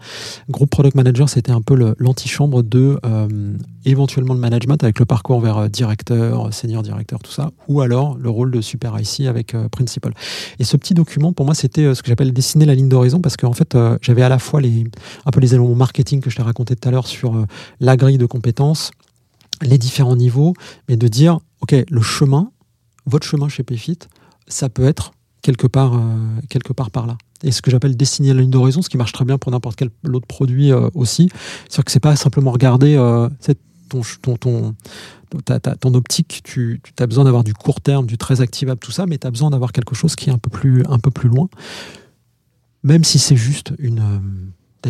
Groupe product manager, c'était un peu l'antichambre de euh, éventuellement le management avec le parcours vers euh, directeur, senior directeur, tout ça, ou alors le rôle de super IC avec euh, principal. Et ce petit document, pour moi, c'était ce que j'appelle dessiner la ligne d'horizon parce qu'en fait, euh, j'avais à la fois les un peu les éléments marketing que je t'ai raconté tout à l'heure sur la grille de compétences, les différents niveaux, mais de dire, OK, le chemin, votre chemin chez Payfit, ça peut être quelque part, euh, quelque part par là. Et ce que j'appelle dessiner la ligne d'horizon, ce qui marche très bien pour n'importe quel autre produit euh, aussi, c'est-à-dire que c'est pas simplement regarder euh, ton, ton, ton, ton optique, tu, tu as besoin d'avoir du court terme, du très activable, tout ça, mais tu as besoin d'avoir quelque chose qui est un peu plus, un peu plus loin. Même si c'est juste une,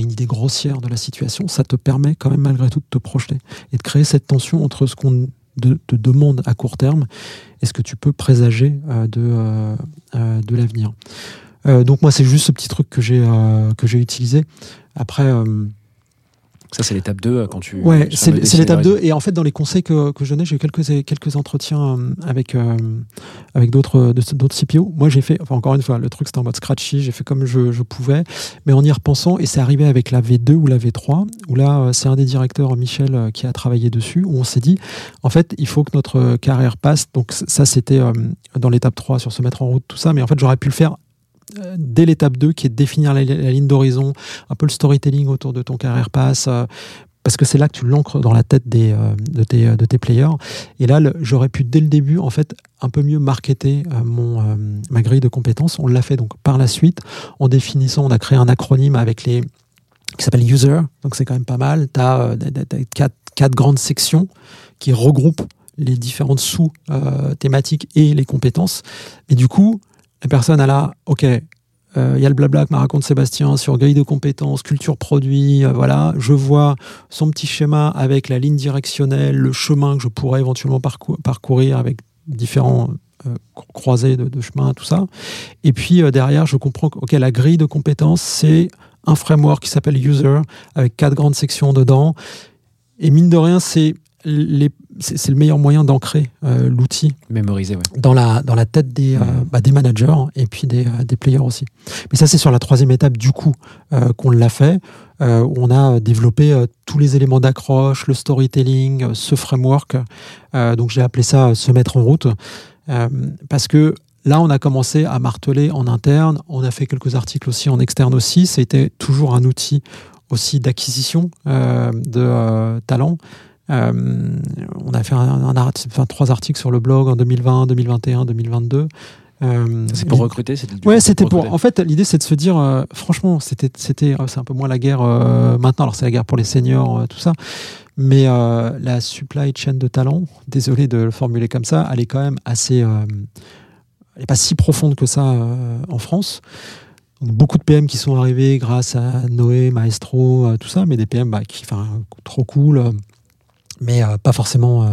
une idée grossière de la situation, ça te permet quand même malgré tout de te projeter et de créer cette tension entre ce qu'on te demande à court terme et ce que tu peux présager euh, de, euh, euh, de l'avenir. Donc moi c'est juste ce petit truc que j'ai utilisé. Après Ça, c'est l'étape 2 euh, quand tu. Ouais, c'est l'étape l'horizon. 2. Et en fait, dans les conseils que, que je donnais, j'ai eu quelques, quelques entretiens euh, avec, euh, avec d'autres CPO. Moi, j'ai fait, enfin, encore une fois, le truc c'était en mode scratchy, j'ai fait comme je, je pouvais. Mais en y repensant, et c'est arrivé avec la V2 ou la V3, où là, c'est un des directeurs, Michel, qui a travaillé dessus, où on s'est dit, en fait, il faut que notre carrière passe. Donc, ça, c'était euh, dans l'étape 3 sur se mettre en route, tout ça. Mais en fait, j'aurais pu le faire dès l'étape 2 qui est de définir la, ligne d'horizon, un peu le storytelling autour de ton carrière pass, euh, parce que c'est là que tu l'ancres dans la tête des, euh, de, tes, de tes players. Et là, j'aurais pu dès le début, en fait, un peu mieux marketer euh, mon, euh, ma grille de compétences. On l'a fait donc par la suite, en définissant, on a créé un acronyme avec les qui s'appelle user, donc c'est quand même pas mal. Tu as, quatre, grandes sections qui regroupent les différentes sous-thématiques et les compétences. Et du coup, la personne, elle a, OK, euh, il y a le blabla que m'a raconte Sébastien sur grille de compétences, culture produit, euh, voilà. Je vois son petit schéma avec la ligne directionnelle, le chemin que je pourrais éventuellement parcou- parcourir avec différents euh, cro- croisés de, chemin, tout ça. Et puis derrière, je comprends que la grille de compétences, c'est un framework qui s'appelle User avec quatre grandes sections dedans. Et mine de rien, c'est les- c'est le meilleur moyen d'ancrer euh, l'outil Mémoriser, ouais. dans la, dans la tête des, euh, bah, des managers et puis des, euh, des players aussi. Mais ça, c'est sur la troisième étape du coup euh, qu'on l'a fait, où on a développé tous les éléments d'accroche, le storytelling, ce framework. Donc j'ai appelé ça se mettre en route, parce que là, on a commencé à marteler en interne, on a fait quelques articles aussi en externe aussi, c'était toujours un outil aussi d'acquisition de talents. Euh, on a fait un, un art- enfin, trois articles sur le blog en 2020, 2021, 2022. Euh, C'est pour recruter c'était Ouais, c'était pour. recruter. En fait, l'idée, c'est de se dire, euh, franchement, c'était, c'était, euh, c'est un peu moins la guerre maintenant. Alors, c'est la guerre pour les seniors, tout ça. Mais la supply chain de talent, désolé de le formuler comme ça, elle est quand même assez. elle n'est pas si profonde que ça en France. Beaucoup de PM qui sont arrivés grâce à Noé, Maestro, tout ça, mais des PM bah, qui, enfin, trop cool, mais euh, pas forcément euh,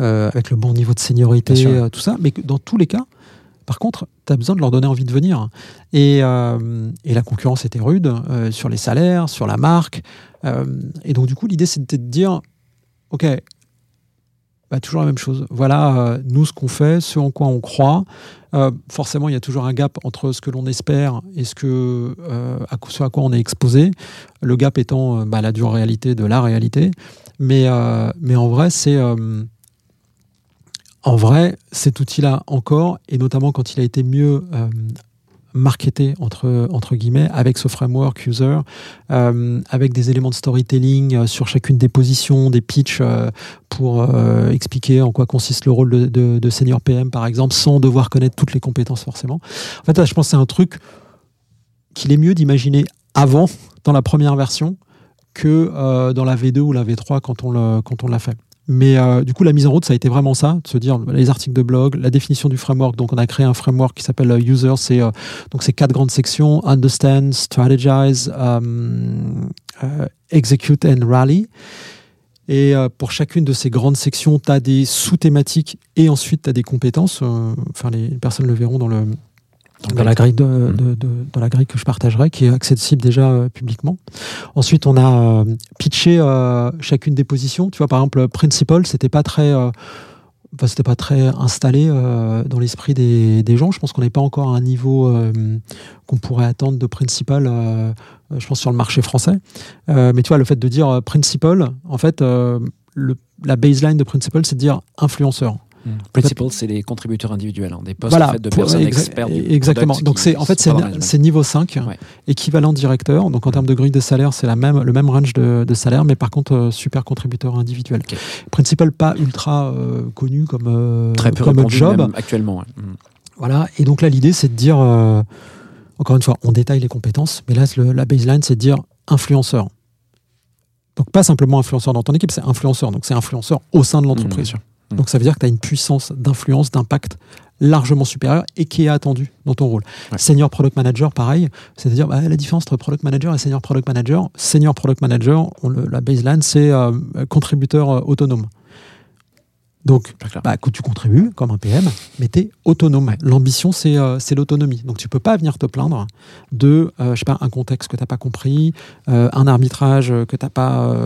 euh, avec le bon niveau de seniorité, tout ça. Mais dans tous les cas, par contre, tu as besoin de leur donner envie de venir. Et, euh, et la concurrence était rude euh, sur les salaires, sur la marque. Euh, et donc, du coup, l'idée, c'était de dire OK, bah, toujours la même chose. Voilà, euh, nous, ce qu'on fait, ce en quoi on croit. Euh, forcément, il y a toujours un gap entre ce que l'on espère et ce, que, euh, à, quoi- on est exposé. Le gap étant bah, la dure réalité de la réalité. Mais, mais en vrai, c'est. en vrai, cet outil-là encore, et notamment quand il a été mieux marketé entre, entre guillemets, avec ce framework user, euh, avec des éléments de storytelling euh, sur chacune des positions, des pitchs euh, pour euh, expliquer en quoi consiste le rôle de, senior PM, par exemple, sans devoir connaître toutes les compétences forcément. En fait, là, je pense que c'est un truc qu'il est mieux d'imaginer avant, dans la première version, que dans la V2 ou la V3 quand on le- quand on l'a fait. Mais euh, du coup, la mise en route, ça a été vraiment ça, de se dire les articles de blog, la définition du framework. Donc, on a créé un framework qui s'appelle euh, User. C'est euh, donc c'est quatre grandes sections Understand, Strategize, um, Execute and Rally. Et pour chacune de ces grandes sections, tu as des sous-thématiques et ensuite tu as des compétences. Enfin, les personnes le verront dans le dans la grille de, de- de- dans la grille que je partagerai, qui est accessible déjà euh, publiquement. Ensuite, on a euh, pitché euh, chacune des positions. Tu vois, par exemple, Principal, c'était pas très, enfin, c'était pas très installé dans l'esprit des, des gens. Je pense qu'on n'est pas encore à un niveau qu'on pourrait attendre de Principal. euh, je pense sur le marché français. Mais tu vois, le fait de dire Principal, en fait, le- la baseline de Principal, c'est de dire influenceur. Mm. Principal, c'est les contributeurs individuels, hein, des postes Voilà, en fait, de pour- personnes exa- expertes. du Exactement. Donc c'est en fait c'est niveau 5, Ouais. équivalent directeur. Donc en termes de grille de salaire, c'est la même le même range de, de salaire, mais par contre euh, super contributeur individuel. Ok. Principal pas ultra euh, connu comme euh, Très peu comme job. actuellement. ouais. Mm. Voilà. Et donc là l'idée c'est de dire encore une fois on détaille les compétences, mais là le- la baseline c'est de dire influenceur. Donc pas simplement influenceur dans ton équipe, c'est influenceur. Donc c'est influenceur au sein de l'entreprise. sûr. Mm. Donc ça veut dire que tu as une puissance d'influence, d'impact largement supérieure et qui est attendue dans ton rôle. Ouais. Senior Product Manager, pareil, c'est-à-dire bah, la différence entre Product Manager et Senior Product Manager. Senior Product Manager, on le- la baseline, c'est euh, contributeur euh, autonome. Donc, bah, tu contribues comme un PM, mais tu es autonome. L'ambition, c'est euh, c'est l'autonomie. Donc, tu peux pas venir te plaindre de, euh, je sais pas, un contexte que tu n'as pas compris, euh, un arbitrage que tu n'as pas,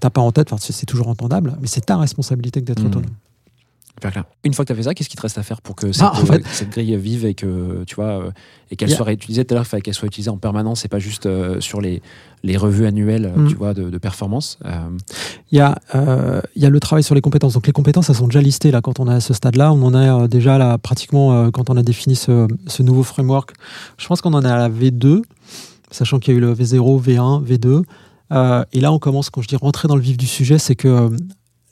t'as pas en tête. Enfin, c'est toujours entendable, mais c'est ta responsabilité que d'être Mhm. autonome. Clair. Une fois que tu as fait ça, qu'est-ce qui te reste à faire pour que cette, en fait- euh, cette grille vive et que tu vois euh, et qu'elle soit réutilisée? Tout à l'heure, il qu'elle soit utilisée en permanence et pas juste euh, sur les, les revues annuelles, Mm. tu vois, de, de performance. Euh, Il y, a, euh, il y a le travail sur les compétences. Donc les compétences, elles sont déjà listées là quand on est à ce stade-là. On en est déjà là pratiquement quand on a défini ce, ce nouveau framework. Je pense qu'on en est à la V2, sachant qu'il y a eu le V0, V1, V2. Euh, et là, on commence, quand je dis rentrer dans le vif du sujet, c'est que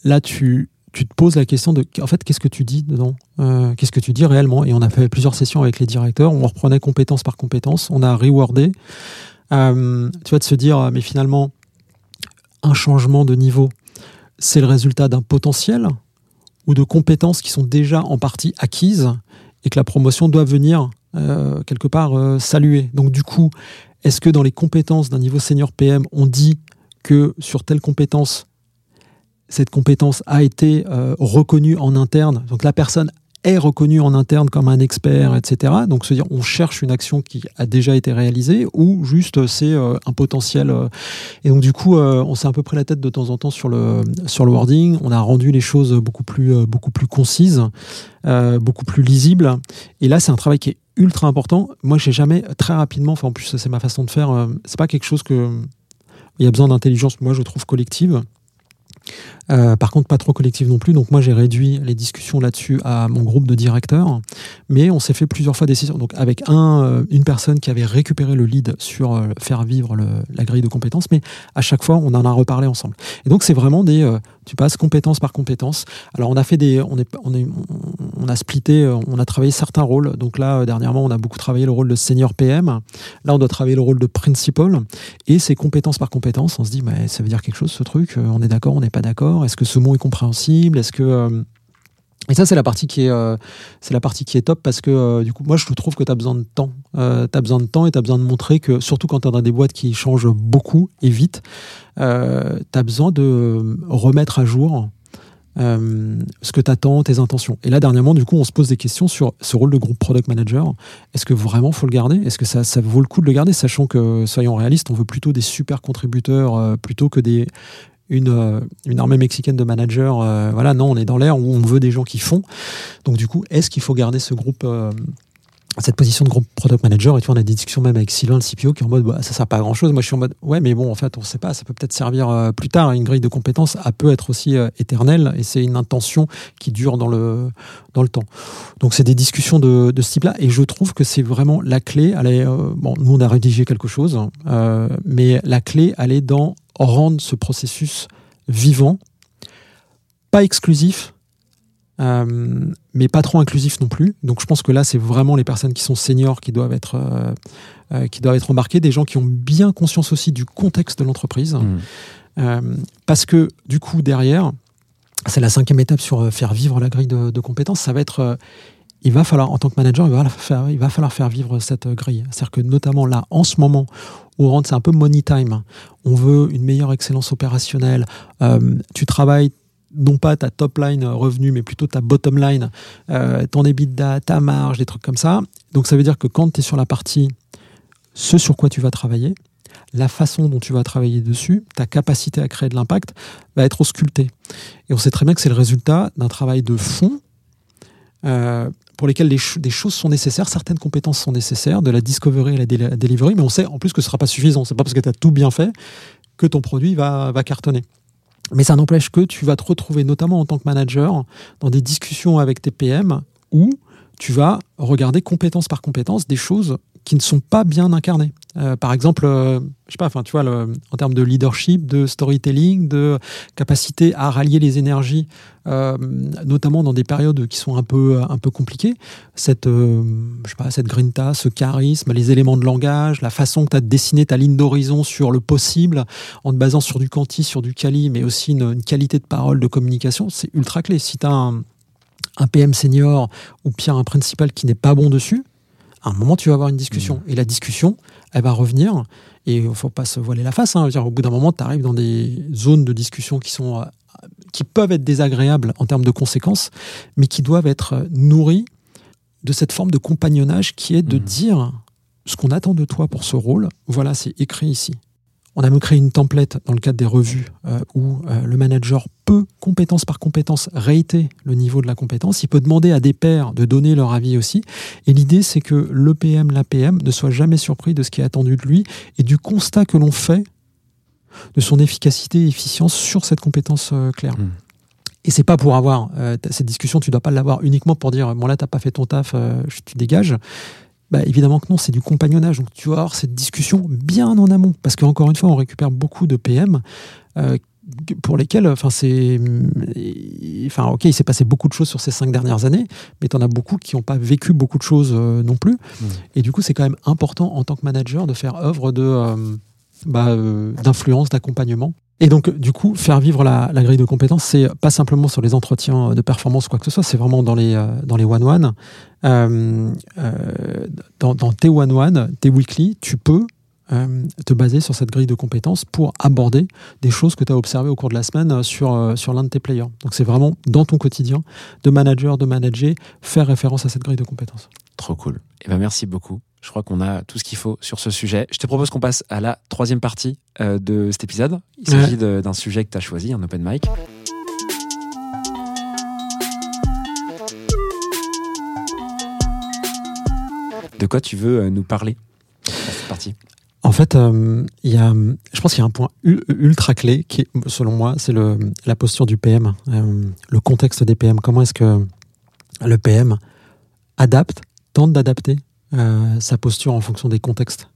là, tu, tu te poses la question de, en fait, qu'est-ce que tu dis dedans Euh, Qu'est-ce que tu dis réellement? Et on a fait plusieurs sessions avec les directeurs. On reprenait compétence par compétence. On a rewordé. Euh, tu vois, de se dire, mais finalement, un changement de niveau, c'est le résultat d'un potentiel ou de compétences qui sont déjà en partie acquises et que la promotion doit venir euh, quelque part salué. Donc du coup, est-ce que dans les compétences d'un niveau senior PM, on dit que sur telle compétence, cette compétence a été euh, reconnue en interne, donc la personne est reconnue en interne comme un expert, etc. Donc, se dire, on cherche une action qui a déjà été réalisée ou juste c'est euh, un potentiel. euh. et donc, du coup, euh, on s'est un peu pris la tête de temps en temps sur le, sur le wording. On a rendu les choses beaucoup plus, euh, beaucoup plus concises, euh, beaucoup plus lisibles. Et là, c'est un travail qui est ultra important. Moi, j'ai jamais très rapidement, enfin, en plus, c'est ma façon de faire, euh, c'est pas quelque chose que. Il y a besoin d'intelligence, moi, je trouve collective. Euh, par contre, pas trop collective non plus. Donc, moi, j'ai réduit les discussions là-dessus à mon groupe de directeurs. Mais on s'est fait plusieurs fois des sessions. Donc, avec un, euh, une personne qui avait récupéré le lead sur euh, faire vivre la grille de compétences. Mais à chaque fois, on en a reparlé ensemble. Et donc, c'est vraiment des. Euh, tu passes compétence par compétence. Alors, on a fait des. On, est, on, est, on a splitté, euh, on a travaillé certains rôles. Donc, là, euh, dernièrement, on a beaucoup travaillé le rôle de senior PM. Là, on doit travailler le rôle de principal. Et c'est compétence par compétence. On se dit, mais ça veut dire quelque chose ce truc? Euh, On est d'accord, on n'est pas d'accord? Est-ce que ce mot est compréhensible? Est-ce que. Et ça, c'est la partie qui est, euh, c'est la partie qui est top parce que euh, du coup, moi, je trouve que tu as besoin de temps. Euh, tu as besoin de temps et tu as besoin de montrer que, surtout quand tu as dans des boîtes qui changent beaucoup et vite, euh, tu as besoin de remettre à jour ce que tu attends, tes intentions. Et là, dernièrement, du coup, on se pose des questions sur ce rôle de groupe product manager. Est-ce que vraiment faut le garder? Est-ce que ça, vaut le coup de le garder? Sachant que, soyons réalistes, on veut plutôt des super contributeurs plutôt que des, une, euh, une armée mexicaine de managers. euh, voilà, non, on est dans l'air où on veut des gens qui font. Donc, du coup, est-ce qu'il faut garder ce groupe euh, cette position de groupe product manager, et tu on a des discussions même avec Sylvain, le CPO, qui est en mode, bah, ça sert pas à grand chose. Moi, je suis en mode, ouais, mais bon, en fait, on sait pas, ça peut peut-être servir euh, plus tard. Une grille de compétences, elle peut être aussi euh, éternelle, et c'est une intention qui dure dans le, dans le temps. Donc, c'est des discussions de, ce type-là, et je trouve que c'est vraiment la clé. Euh, bon, nous, on a rédigé quelque chose, mais la clé, elle est dans rendre ce processus vivant, pas exclusif, euh, mais pas trop inclusif non plus. Donc je pense que là, c'est vraiment les personnes qui sont seniors qui doivent être, euh, euh, qui doivent être embarquées, des gens qui ont bien conscience aussi du contexte de l'entreprise. Mm. Euh, parce que du coup, derrière, c'est la cinquième étape sur faire vivre la grille de, de compétences. Ça va être, il va falloir, en tant que manager, il va, faire, il va falloir faire vivre cette grille. C'est-à-dire que notamment là, en ce moment, rentre, c'est un peu money time. On veut une meilleure excellence opérationnelle. Euh, tu travailles non pas ta top line euh, revenu, mais plutôt ta bottom line, euh, ton EBITDA, ta marge, des trucs comme ça. Donc ça veut dire que quand tu es sur la partie ce sur quoi tu vas travailler, la façon dont tu vas travailler dessus, ta capacité à créer de l'impact va être auscultée. Et on sait très bien que c'est le résultat d'un travail de fond euh, pour lesquels des choses sont nécessaires, certaines compétences sont nécessaires, de la discovery à la, dé- la delivery, mais on sait en plus que ce ne sera pas suffisant. C'est pas parce que tu as tout bien fait que ton produit va, va cartonner. Mais ça n'empêche que tu vas te retrouver, notamment en tant que manager, dans des discussions avec tes PM où tu vas regarder compétence par compétence des choses qui ne sont pas bien incarnées. Euh, par exemple, euh, je sais pas, enfin, tu vois, en termes de leadership, de storytelling, de capacité à rallier les énergies, euh, notamment dans des périodes qui sont un peu, un peu compliquées, cette, euh, je sais pas, cette grinta, ce charisme, les éléments de langage, la façon que tu as de dessiner ta ligne d'horizon sur le possible, en te basant sur du quanti, sur du quali, mais aussi une, une qualité de parole, de communication, c'est ultra clé. Si tu as un, un PM senior ou pire un principal qui n'est pas bon dessus, à un moment tu vas avoir une discussion. Et la discussion, elle va revenir. Et il ne faut pas se voiler la face. hein. Dire, au bout d'un moment, tu arrives dans des zones de discussion qui sont euh, qui peuvent être désagréables en termes de conséquences, mais qui doivent être euh, nourries de cette forme de compagnonnage qui est de Mhm. dire ce qu'on attend de toi pour ce rôle. Voilà, c'est écrit ici. On a même créé une template dans le cadre des revues euh, où euh, le manager peut, compétence par compétence, rater le niveau de la compétence. Il peut demander à des pairs de donner leur avis aussi. Et l'idée, c'est que le PM, l'APM ne soit jamais surpris de ce qui est attendu de lui et du constat que l'on fait de son efficacité et efficience sur cette compétence euh, claire. Mm. Et c'est pas pour avoir cette discussion, tu dois pas l'avoir uniquement pour dire bon là t'as pas fait ton taf, tu dégages. Bah, évidemment que non, c'est du compagnonnage. Donc tu vas avoir cette discussion bien en amont, parce qu'encore une fois, on récupère beaucoup de PM euh, pour lesquels, enfin c'est, enfin ok, il s'est passé beaucoup de choses sur ces cinq dernières années, mais tu en as beaucoup qui n'ont pas vécu beaucoup de choses euh, non plus. Et du coup, c'est quand même important en tant que manager de faire œuvre de euh, bah, euh, d'influence, d'accompagnement Et donc, du coup, faire vivre la, grille de compétences, c'est pas simplement sur les entretiens de performance quoi que ce soit, c'est vraiment dans les, euh, dans les one-one. Euh, euh, dans, tes one-one, tes weekly, tu peux te baser sur cette grille de compétences pour aborder des choses que tu as observées au cours de la semaine sur, sur l'un de tes players. Donc, c'est vraiment dans ton quotidien de manager, de manager, faire référence à cette grille de compétences. Trop cool. Et ben merci beaucoup. Je crois qu'on a tout ce qu'il faut sur ce sujet. Je te propose qu'on passe à la troisième partie euh, de cet épisode. Il s'agit d'un sujet que tu as choisi, un open mic. De quoi tu veux euh, nous parler? Cette partie En fait, euh, y a, je pense qu'il y a un point ultra clé qui, selon moi, c'est la posture du PM, euh, le contexte des PM. Comment est-ce que le PM adapte, tente d'adapter euh, sa posture en fonction des contextes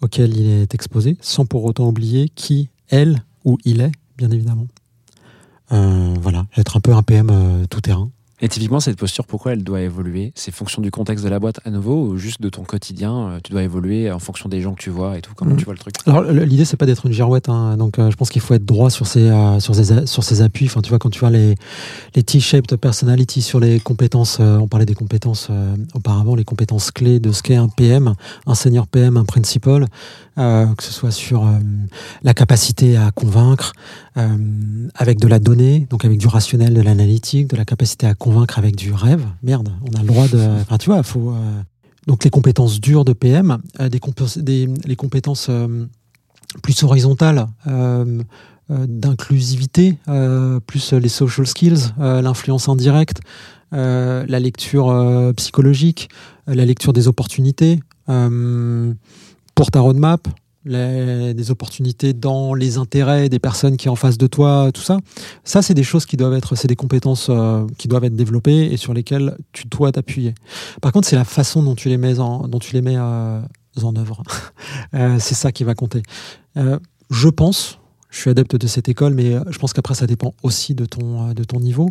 auxquels il est exposé, sans pour autant oublier qui, elle ou il est, bien évidemment. Euh, voilà, être un peu un PM euh, tout terrain. Et typiquement, cette posture, pourquoi elle doit évoluer? C'est fonction du contexte de la boîte à nouveau ou juste de ton quotidien euh, Tu dois évoluer en fonction des gens que tu vois et tout? Comment Mhm. tu vois le truc? Alors l'idée c'est pas d'être une girouette, hein. donc euh, je pense qu'il faut être droit sur ses euh, sur ses a- sur ses appuis. Enfin tu vois quand tu vois les les T-shaped personality sur les compétences, euh, on parlait des compétences euh, auparavant, les compétences clés de ce qu'est un PM, un senior PM, un principal, euh, que ce soit sur euh, la capacité à convaincre euh, avec de la donnée, donc avec du rationnel, de l'analytique, de la capacité à convaincre avec du rêve. Merde, on a le droit de. Enfin tu vois, faut euh, donc les compétences dures de PM, euh, des, compé- des les compétences euh, plus horizontales euh, euh, d'inclusivité, euh, plus les social skills, euh, l'influence indirecte, euh, la lecture euh, psychologique, euh, la lecture des opportunités euh, pour ta roadmap, les- opportunités dans les intérêts des personnes qui sont en face de toi, tout ça. Ça, c'est des choses qui doivent être, c'est des compétences euh, qui doivent être développées et sur lesquelles tu dois t'appuyer. Par contre, c'est la façon dont tu les mets en, dont tu les mets euh, en œuvre. Euh, c'est ça qui va compter. Je pense, je suis adepte de cette école, mais je pense qu'après ça dépend aussi de ton, de ton niveau.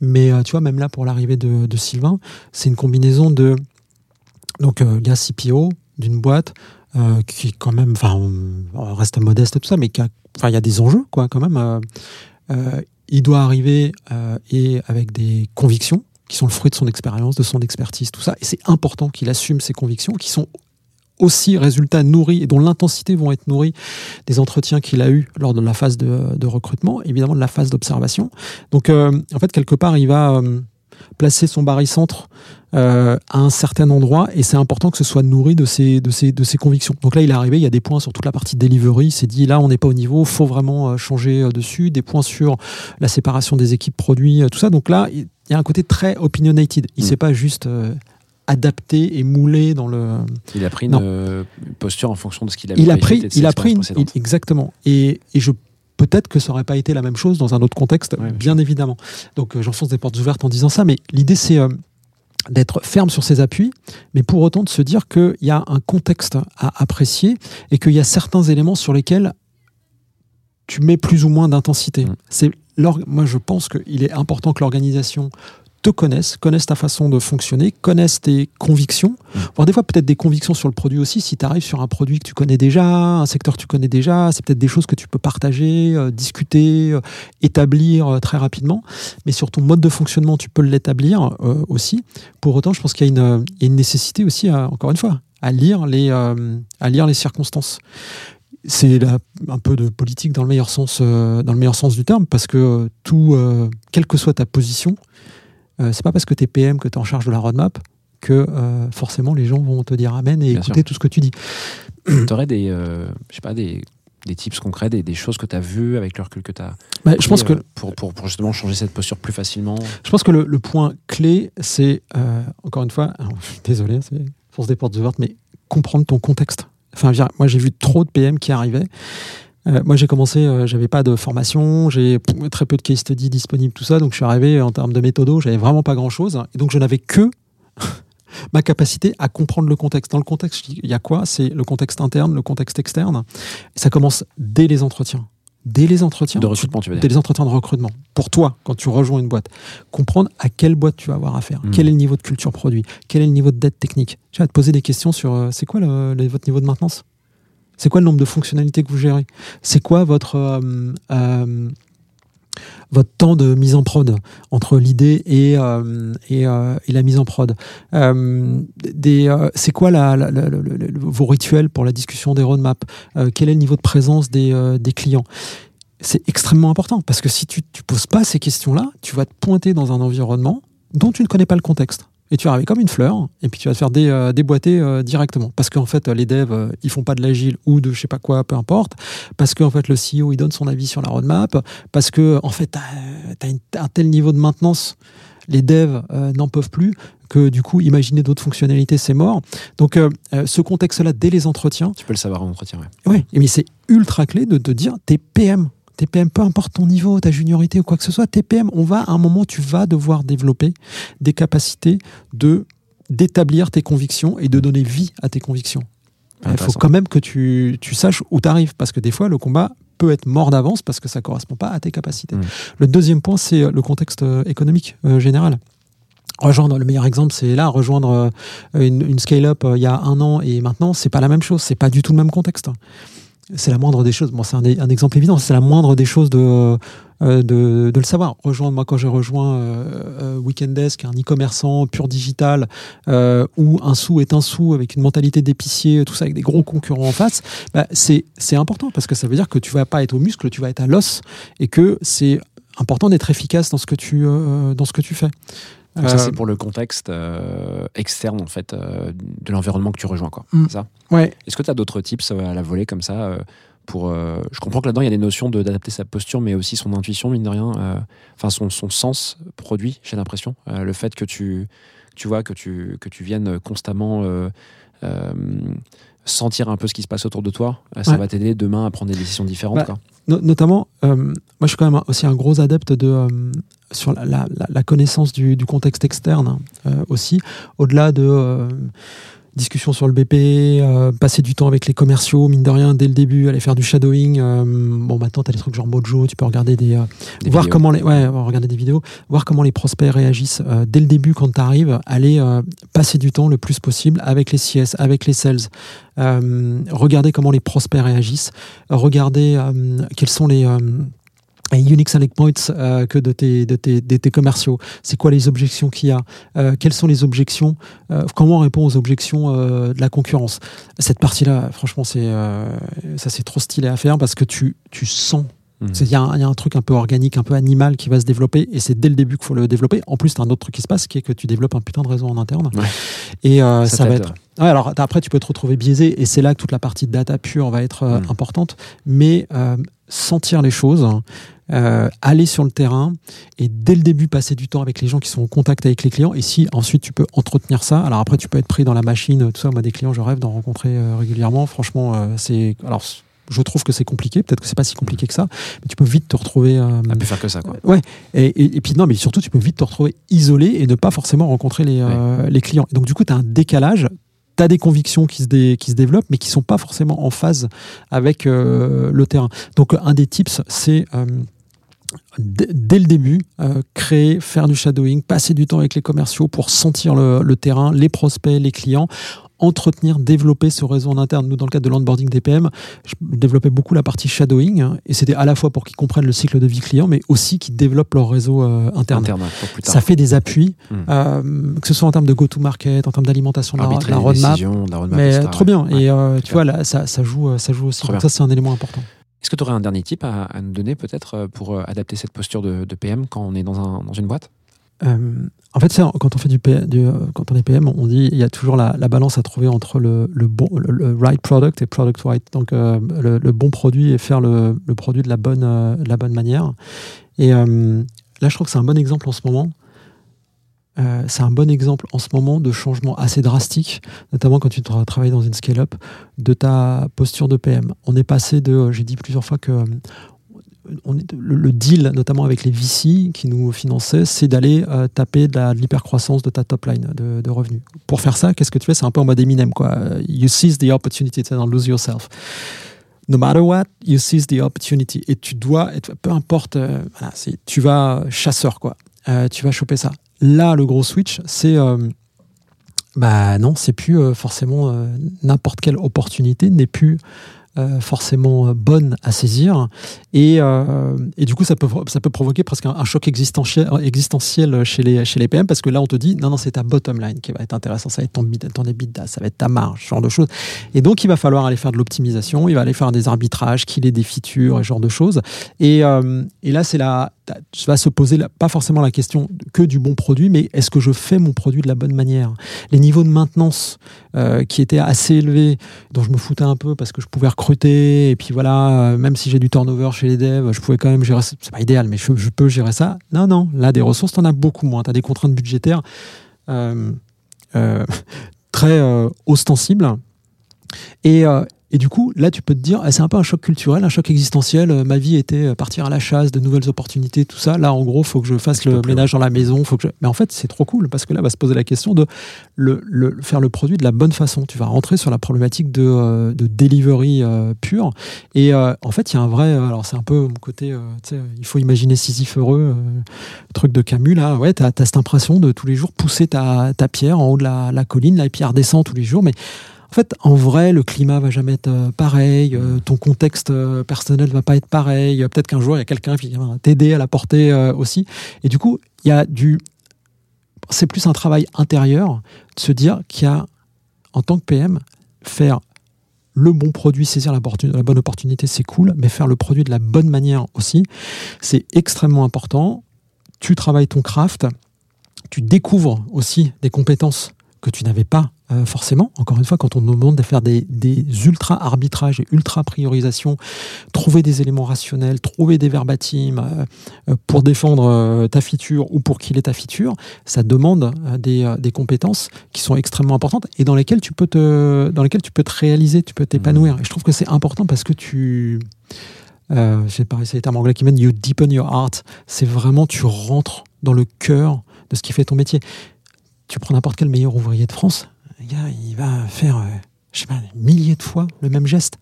Mais tu vois, même là pour l'arrivée de, Sylvain, c'est une combinaison de donc euh, gars CPO d'une boîte euh, qui quand même, enfin, reste modeste et tout ça, mais enfin, il y a des enjeux quoi quand même. euh, euh, il doit arriver et avec des convictions qui sont le fruit de son expérience, de son expertise, tout ça. Et c'est important qu'il assume ses convictions, qui sont aussi résultats nourris et dont l'intensité vont être nourris des entretiens qu'il a eus lors de la phase de, recrutement, évidemment de la phase d'observation. Donc, en fait, quelque part, il va placer son barycentre euh, à un certain endroit et c'est important que ce soit nourri de ses, de, ses, de ses convictions. Donc là, il est arrivé, il y a des points sur toute la partie delivery, il s'est dit là, on n'est pas au niveau, faut vraiment euh, changer euh, dessus, des points sur la séparation des équipes produits, euh, tout ça. Donc là, il y a un côté très opinionated. Il Mm. s'est pas juste euh, adapté et moulé dans le, Il a pris une Non. posture en fonction de ce qu'il avait il a pris, il a pris une- exactement. Et, et je peut-être que ça aurait pas été la même chose dans un autre contexte, Ouais, bien évidemment. Donc euh, j'enfonce des portes ouvertes en disant ça, mais l'idée c'est euh, d'être ferme sur ses appuis, mais pour autant de se dire qu'il y a un contexte à apprécier et qu'il y a certains éléments sur lesquels tu mets plus ou moins d'intensité. Mm. C'est moi je pense qu'il est important que l'organisation te connaisse, connaisse ta façon de fonctionner, connaisse tes convictions, Mm. voire des fois peut-être des convictions sur le produit aussi. Si tu arrives sur un produit que tu connais déjà, un secteur que tu connais déjà, c'est peut-être des choses que tu peux partager, euh, discuter, euh, établir euh, très rapidement. Mais sur ton mode de fonctionnement, tu peux l'établir aussi. Pour autant, je pense qu'il y a une, il y a une nécessité aussi, à- encore une fois, à lire les, à lire les circonstances. C'est un peu de politique dans le meilleur sens, euh, dans le meilleur sens du terme, parce que euh, tout, euh, quelle que soit ta position, euh, c'est pas parce que tu es PM que tu es en charge de la roadmap que euh, forcément les gens vont te dire amen et Bien écouter tout ce que tu dis. Tu aurais des, euh, je sais pas, des, des tips concrets, des, des choses que tu as vues avec le recul que tu as Bah, je pense que pour, pour, pour justement changer cette posture plus facilement. Je pense que le, le point clé, c'est, euh, encore une fois, alors, désolé, c'est force des portes ouvertes, mais comprendre ton contexte. Enfin, moi, j'ai vu trop de PM qui arrivaient. Euh, moi, j'ai commencé, euh, j'avais pas de formation, j'ai très peu de case study disponible, tout ça. Donc, je suis arrivé en termes de méthodo, j'avais vraiment pas grand chose. Et donc, je n'avais que ma capacité à comprendre le contexte. Dans le contexte, il y a quoi? C'est le contexte interne, le contexte externe. Et ça commence dès les entretiens. Dès les entretiens. De recrutement, tu veux dès dire. les entretiens de recrutement. Pour toi, quand tu rejoins une boîte, comprendre à quelle boîte tu vas avoir affaire, Mm. quel est le niveau de culture produit, quel est le niveau de dette technique? Tu vas te poser des questions sur euh, c'est quoi le, le- votre niveau de maintenance? C'est quoi le nombre de fonctionnalités que vous gérez? C'est quoi votre euh, euh, votre temps de mise en prod entre l'idée et, euh, et, la mise en prod? C'est quoi vos rituels pour la discussion des roadmaps? Quel est le niveau de présence des, des clients? C'est extrêmement important parce que si tu ne poses pas ces questions-là, tu vas te pointer dans un environnement dont tu ne connais pas le contexte. Et tu vas arriver comme une fleur, et puis tu vas te faire dé- euh, déboîter euh, directement. Parce qu'en fait, les devs, euh, ils font pas de l'agile ou de je sais pas quoi, peu importe. Parce qu'en fait, le CEO, il donne son avis sur la roadmap. Parce que, en fait, tu as, un tel niveau de maintenance, les devs n'en peuvent plus, que du coup, imaginer d'autres fonctionnalités, c'est mort. Donc, ce contexte-là, dès les entretiens, Tu peux le savoir en entretien. ouais. Ouais, mais c'est ultra clé de te dire t'es PM. T'es PM, peu importe ton niveau, ta juniorité ou quoi que ce soit, t'es PM, on va à un moment, tu vas devoir développer des capacités de d'établir tes convictions et de donner vie à tes convictions. Il faut quand même que tu, tu saches où tu arrives, parce que des fois, le combat peut être mort d'avance parce que ça correspond pas à tes capacités. Mm. Le deuxième point, c'est euh, le contexte euh, économique euh, général. Rejoindre, le meilleur exemple, c'est là, rejoindre euh, une, une scale-up euh, il y a un an et maintenant, c'est pas la même chose, c'est pas du tout le même contexte. C'est la moindre des choses. Bon, c'est un, exemple évident, c'est la moindre des choses de, euh, de, de le savoir. Rejoindre, moi, quand j'ai rejoint euh, euh, Weekendesk, un e-commerçant pur digital, euh, où un sou est un sou avec une mentalité d'épicier, tout ça avec des gros concurrents en face, bah, c'est important parce que ça veut dire que tu vas pas être au muscle, tu vas être à l'os et que c'est important d'être efficace dans ce que tu, dans ce que tu fais. Donc ça, Euh, c'est pour le contexte euh, externe, en fait, euh, de l'environnement que tu rejoins. Quoi. Mm. Ça? Ouais, Est-ce que tu as d'autres tips euh, à la volée comme ça euh, pour, euh, Je comprends que là-dedans, il y a des notions de- d'adapter sa posture, mais aussi son intuition, mine de rien. euh, Enfin, son, son sens produit, j'ai l'impression. Euh, le fait que tu, tu vois, que tu, que tu viennes constamment euh, euh, sentir un peu ce qui se passe autour de toi, euh, ça Ouais. va t'aider demain à prendre des décisions différentes. Bah, quoi. No- notamment, euh, moi je suis quand même aussi un gros adepte de euh, sur la, la- la- la connaissance du, du contexte externe euh, aussi, au-delà de discussion sur le BP, euh, passer du temps avec les commerciaux, mine de rien, dès le début, aller faire du shadowing. euh, bon, maintenant tu as des trucs genre Mojo, tu peux regarder des, euh, Des voir vidéos. comment les ouais regarder des vidéos voir comment les prospects réagissent euh, dès le début quand tu arrives aller euh, passer du temps le plus possible avec les CS avec les sales euh, regarder comment les prospects réagissent regarder euh, quels sont les les unique selling points euh, que de tes, de, tes, de tes commerciaux. C'est quoi les objections qu'il y a Euh, Quelles sont les objections Euh, Comment on répond aux objections de la concurrence? Cette partie-là, franchement, c'est ça c'est trop stylé à faire parce que tu, tu sens Mhm. Il y, a un- il y a un truc un peu organique, un peu animal qui va se développer et c'est dès le début qu'il faut le développer. En plus, tu as un autre truc qui se passe qui est que tu développes un putain de réseau en interne. Ouais. Et ça, va être. Ouais, alors après, tu peux te retrouver biaisé et c'est là que toute la partie data pure va être Mm. importante. Mais sentir les choses, euh, aller sur le terrain et dès le début passer du temps avec les gens qui sont en contact avec les clients. Et si ensuite tu peux entretenir ça, alors après tu peux être pris dans la machine, tout ça. Moi, des clients, je rêve d'en rencontrer euh, régulièrement. Franchement, euh, c'est. Alors, je trouve que c'est compliqué. Peut-être que c'est pas si compliqué que ça, mais tu peux vite te retrouver. euh, On peut faire que ça. Quoi. Ouais, et, et, et puis non, mais surtout, tu peux vite te retrouver isolé et ne pas forcément rencontrer les, euh, les clients. Et donc, du coup, tu as un décalage. Tu as des convictions qui se, dé- qui se développent, mais qui sont pas forcément en phase avec euh, le terrain. Donc, un des tips, c'est euh, dès le début, euh, créer, faire du shadowing, passer du temps avec les commerciaux pour sentir le, le terrain, les prospects, les clients, entretenir, développer ce réseau en interne. Nous, dans le cadre de l'onboarding DPM, je développais beaucoup la partie shadowing, hein, et c'était à la fois pour qu'ils comprennent le cycle de vie client, mais aussi qu'ils développent leur réseau euh, interne. Ça fait des appuis, Mm. euh, que ce soit en termes de go-to-market, en termes d'alimentation de la, la roadmap. décisions, de la roadmap, Mais etc., trop bien. Ouais. Et euh, tu vois, là, ça, ça, joue, ça joue aussi. Donc ça, c'est un élément important. Est-ce que tu aurais un dernier tip à, nous donner peut-être euh, pour euh, adapter cette posture de, PM quand on est dans, un, dans une boîte? Euh, en fait, quand on fait du, est PM, on dit il y a toujours la, la balance à trouver entre le, right product et product right. Donc le, bon produit et faire le, produit de la bonne, de la bonne manière. Et là, je trouve que c'est un bon exemple en ce moment. Euh, c'est un bon exemple en ce moment de changement assez drastique, notamment quand tu tra- travailles dans une scale-up, de ta posture de PM. On est passé de, j'ai dit plusieurs fois que euh, le, deal, notamment avec les VC qui nous finançaient, c'est d'aller euh, taper de la- de l'hypercroissance de ta top line de, revenus. Pour faire ça, qu'est-ce que tu fais? C'est un peu en mode Eminem, quoi. You seize the opportunity, dans lose yourself. No matter what, you seize the opportunity. Et tu dois, être, peu importe, tu vas chasseur, quoi. Tu vas choper ça. Là, le gros switch, c'est. euh, bah non, c'est plus euh, forcément euh, n'importe quelle opportunité n'est plus euh, forcément euh, bonne à saisir. Et, euh, et du coup, ça peut, ça peut provoquer presque un, choc existentiel, existentiel chez, les, chez les PM parce que là, on te dit non, non, c'est ta bottom line qui va être intéressant. Ça va être ton, ton EBITDA, ça va être ta marge, ce genre de choses. Et donc, il va falloir aller faire de l'optimisation, il va aller faire des arbitrages, qu'il ait des features, ce genre de choses. Et, et là, c'est la, tu vas se poser pas forcément la question que du bon produit, mais est-ce que je fais mon produit de la bonne manière? Les niveaux de maintenance qui étaient assez élevés, dont je me foutais un peu parce que je pouvais et puis voilà, euh, même si j'ai du turnover chez les devs, je pouvais quand même gérer. C'est pas idéal, mais je, peux gérer ça. Non, non, là, des ressources, t'en as beaucoup moins. T'as des contraintes budgétaires euh, euh, très ostensibles. Et, et du coup, là, tu peux te dire, ah, c'est un peu un choc culturel, un choc existentiel. Euh, Ma vie était euh, partir à la chasse, de nouvelles opportunités, tout ça. Là, en gros, faut que je fasse le ménage dans la maison. Faut que je... Mais en fait, c'est trop cool parce que là, va se poser la question de le, le- faire le produit de la bonne façon. Tu vas rentrer sur la problématique de, euh, de delivery euh, pure. Et en fait, il y a un vrai. Alors, c'est un peu mon côté. il faut imaginer Sisyphe heureux, truc de Camus. Là, ouais, tu as, cette impression de tous les jours pousser ta, ta pierre en haut de la, la colline, là, et puis elle redescend tous les jours. Mais en fait, en vrai, le climat va jamais être euh, pareil, euh, ton contexte euh, personnel va pas être pareil. Peut-être qu'un jour, il y a quelqu'un qui va t'aider à la porter aussi. Et du coup, il y a du. C'est plus un travail intérieur de se dire qu'il y a, en tant que PM, faire le bon produit, saisir la bonne opportunité, c'est cool, mais faire le produit de la bonne manière aussi, c'est extrêmement important. Tu travailles ton craft, tu découvres aussi des compétences que tu n'avais pas euh, forcément. Encore une fois, quand on nous demande de faire des, des ultra arbitrages et ultra priorisations, trouver des éléments rationnels, trouver des verbatims euh, euh, pour défendre euh, ta feature ou pour qu'il est ta feature, ça demande euh, des, euh, des compétences qui sont extrêmement importantes et dans lesquelles tu peux te, dans lesquelles tu peux te réaliser, tu peux t'épanouir. Et je trouve que c'est important parce que tu euh, je sais pas, c'est les termes anglais qui mènent you deepen your art. C'est vraiment, tu rentres dans le cœur de ce qui fait ton métier. Tu prends n'importe quel meilleur ouvrier de France, gars, il va faire, euh, je sais pas, des milliers de fois le même geste.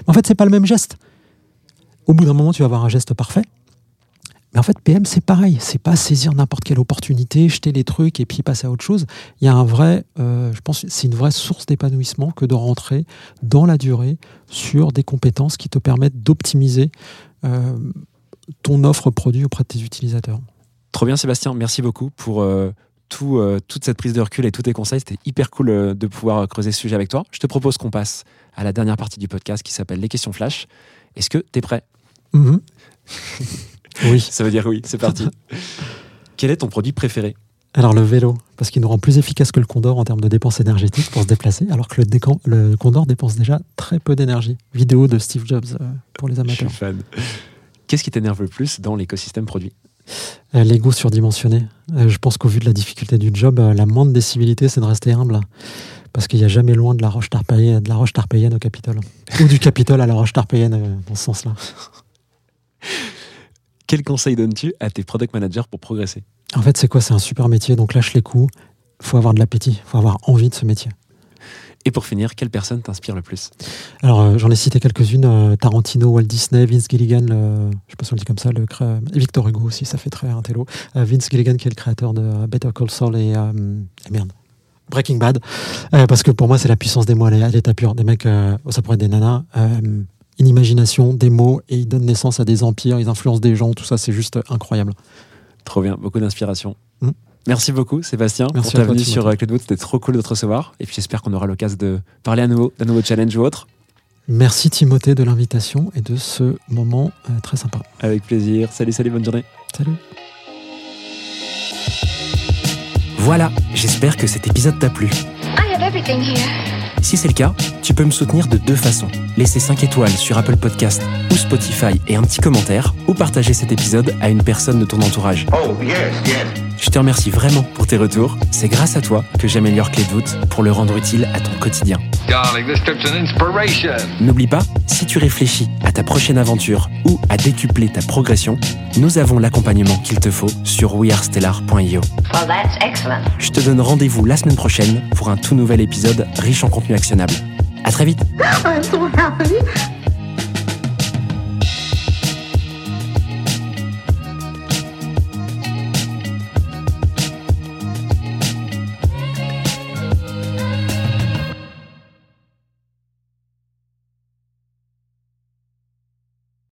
Mais en fait, c'est pas le même geste. Au bout d'un moment, tu vas avoir un geste parfait. Mais en fait, PM, c'est pareil. C'est pas saisir n'importe quelle opportunité, jeter les trucs et puis passer à autre chose. Il y a un vrai, euh, je pense, c'est une vraie source d'épanouissement que de rentrer dans la durée sur des compétences qui te permettent d'optimiser euh, ton offre produit auprès de tes utilisateurs. Trop bien, Sébastien. Merci beaucoup pour euh, tout, euh, toute cette prise de recul et tous tes conseils. C'était hyper cool euh, de pouvoir creuser ce sujet avec toi. Je te propose qu'on passe à la dernière partie du podcast qui s'appelle les questions flash. Est-ce que tu es prêt? Mhm. oui. Ça veut dire oui, c'est parti. Quel est ton produit préféré? Alors le vélo, parce qu'il nous rend plus efficace que le Condor en termes de dépenses énergétiques pour se déplacer, alors que le, Condor dépense déjà très peu d'énergie. Vidéo de Steve Jobs euh, pour les Je suis amateurs. fan. Qu'est-ce qui t'énerve le plus dans l'écosystème produit? Euh, L'ego surdimensionné. Euh, je pense qu'au vu de la difficulté du job, euh, la moindre des civilités, c'est de rester humble. Parce qu'il n'y a jamais loin de la roche tarpéienne, de la roche tarpéienne au Capitole. Ou du Capitole à la roche tarpéienne, euh, dans ce sens-là. Quel conseil donnes-tu à tes product managers pour progresser? En fait, c'est quoi? C'est un super métier, donc lâche les coups. faut avoir de l'appétit, faut avoir envie de ce métier. Et pour finir, quelle personne t'inspire le plus? Alors, euh, j'en ai cité quelques-unes euh, Tarantino, Walt Disney, Vince Gilligan, le- je sais pas si on le dit comme ça, le cré- et Victor Hugo aussi, ça fait très intello. Euh, Vince Gilligan, qui est le créateur de Better Call Saul et, et merde, Breaking Bad. Parce que pour moi, c'est la puissance des mots à l'é- à l'état pur. Des mecs, euh, ça pourrait être des nanas, une imagination, des mots, et ils donnent naissance à des empires, ils influencent des gens, tout ça, c'est juste incroyable. Trop bien, beaucoup d'inspiration. Merci beaucoup, Sébastien, Merci pour ta venue sur euh, Cloudwood. C'était trop cool de te recevoir. Et puis j'espère qu'on aura l'occasion de parler à nouveau d'un nouveau challenge ou autre. Merci Timothée de l'invitation et de ce moment euh, très sympa. Avec plaisir. Salut, salut, bonne journée. Salut. Voilà, j'espère que cet épisode t'a plu. I have everything here. Si c'est le cas, tu peux me soutenir de deux façons. Laisser 5 étoiles sur Apple Podcast ou Spotify et un petit commentaire, ou partager cet épisode à une personne de ton entourage. Oh, yes, yes. Je te remercie vraiment pour tes retours. C'est grâce à toi que j'améliore Clé de voûte pour le rendre utile à ton quotidien. Darling, this trip's an inspiration. N'oublie pas, si tu réfléchis à ta prochaine aventure ou à décupler ta progression, nous avons l'accompagnement qu'il te faut sur wearestellar.io. Well, that's excellent. Je te donne rendez-vous la semaine prochaine pour un tout nouvel épisode riche en contenu actionnable. À très vite I'm so happy.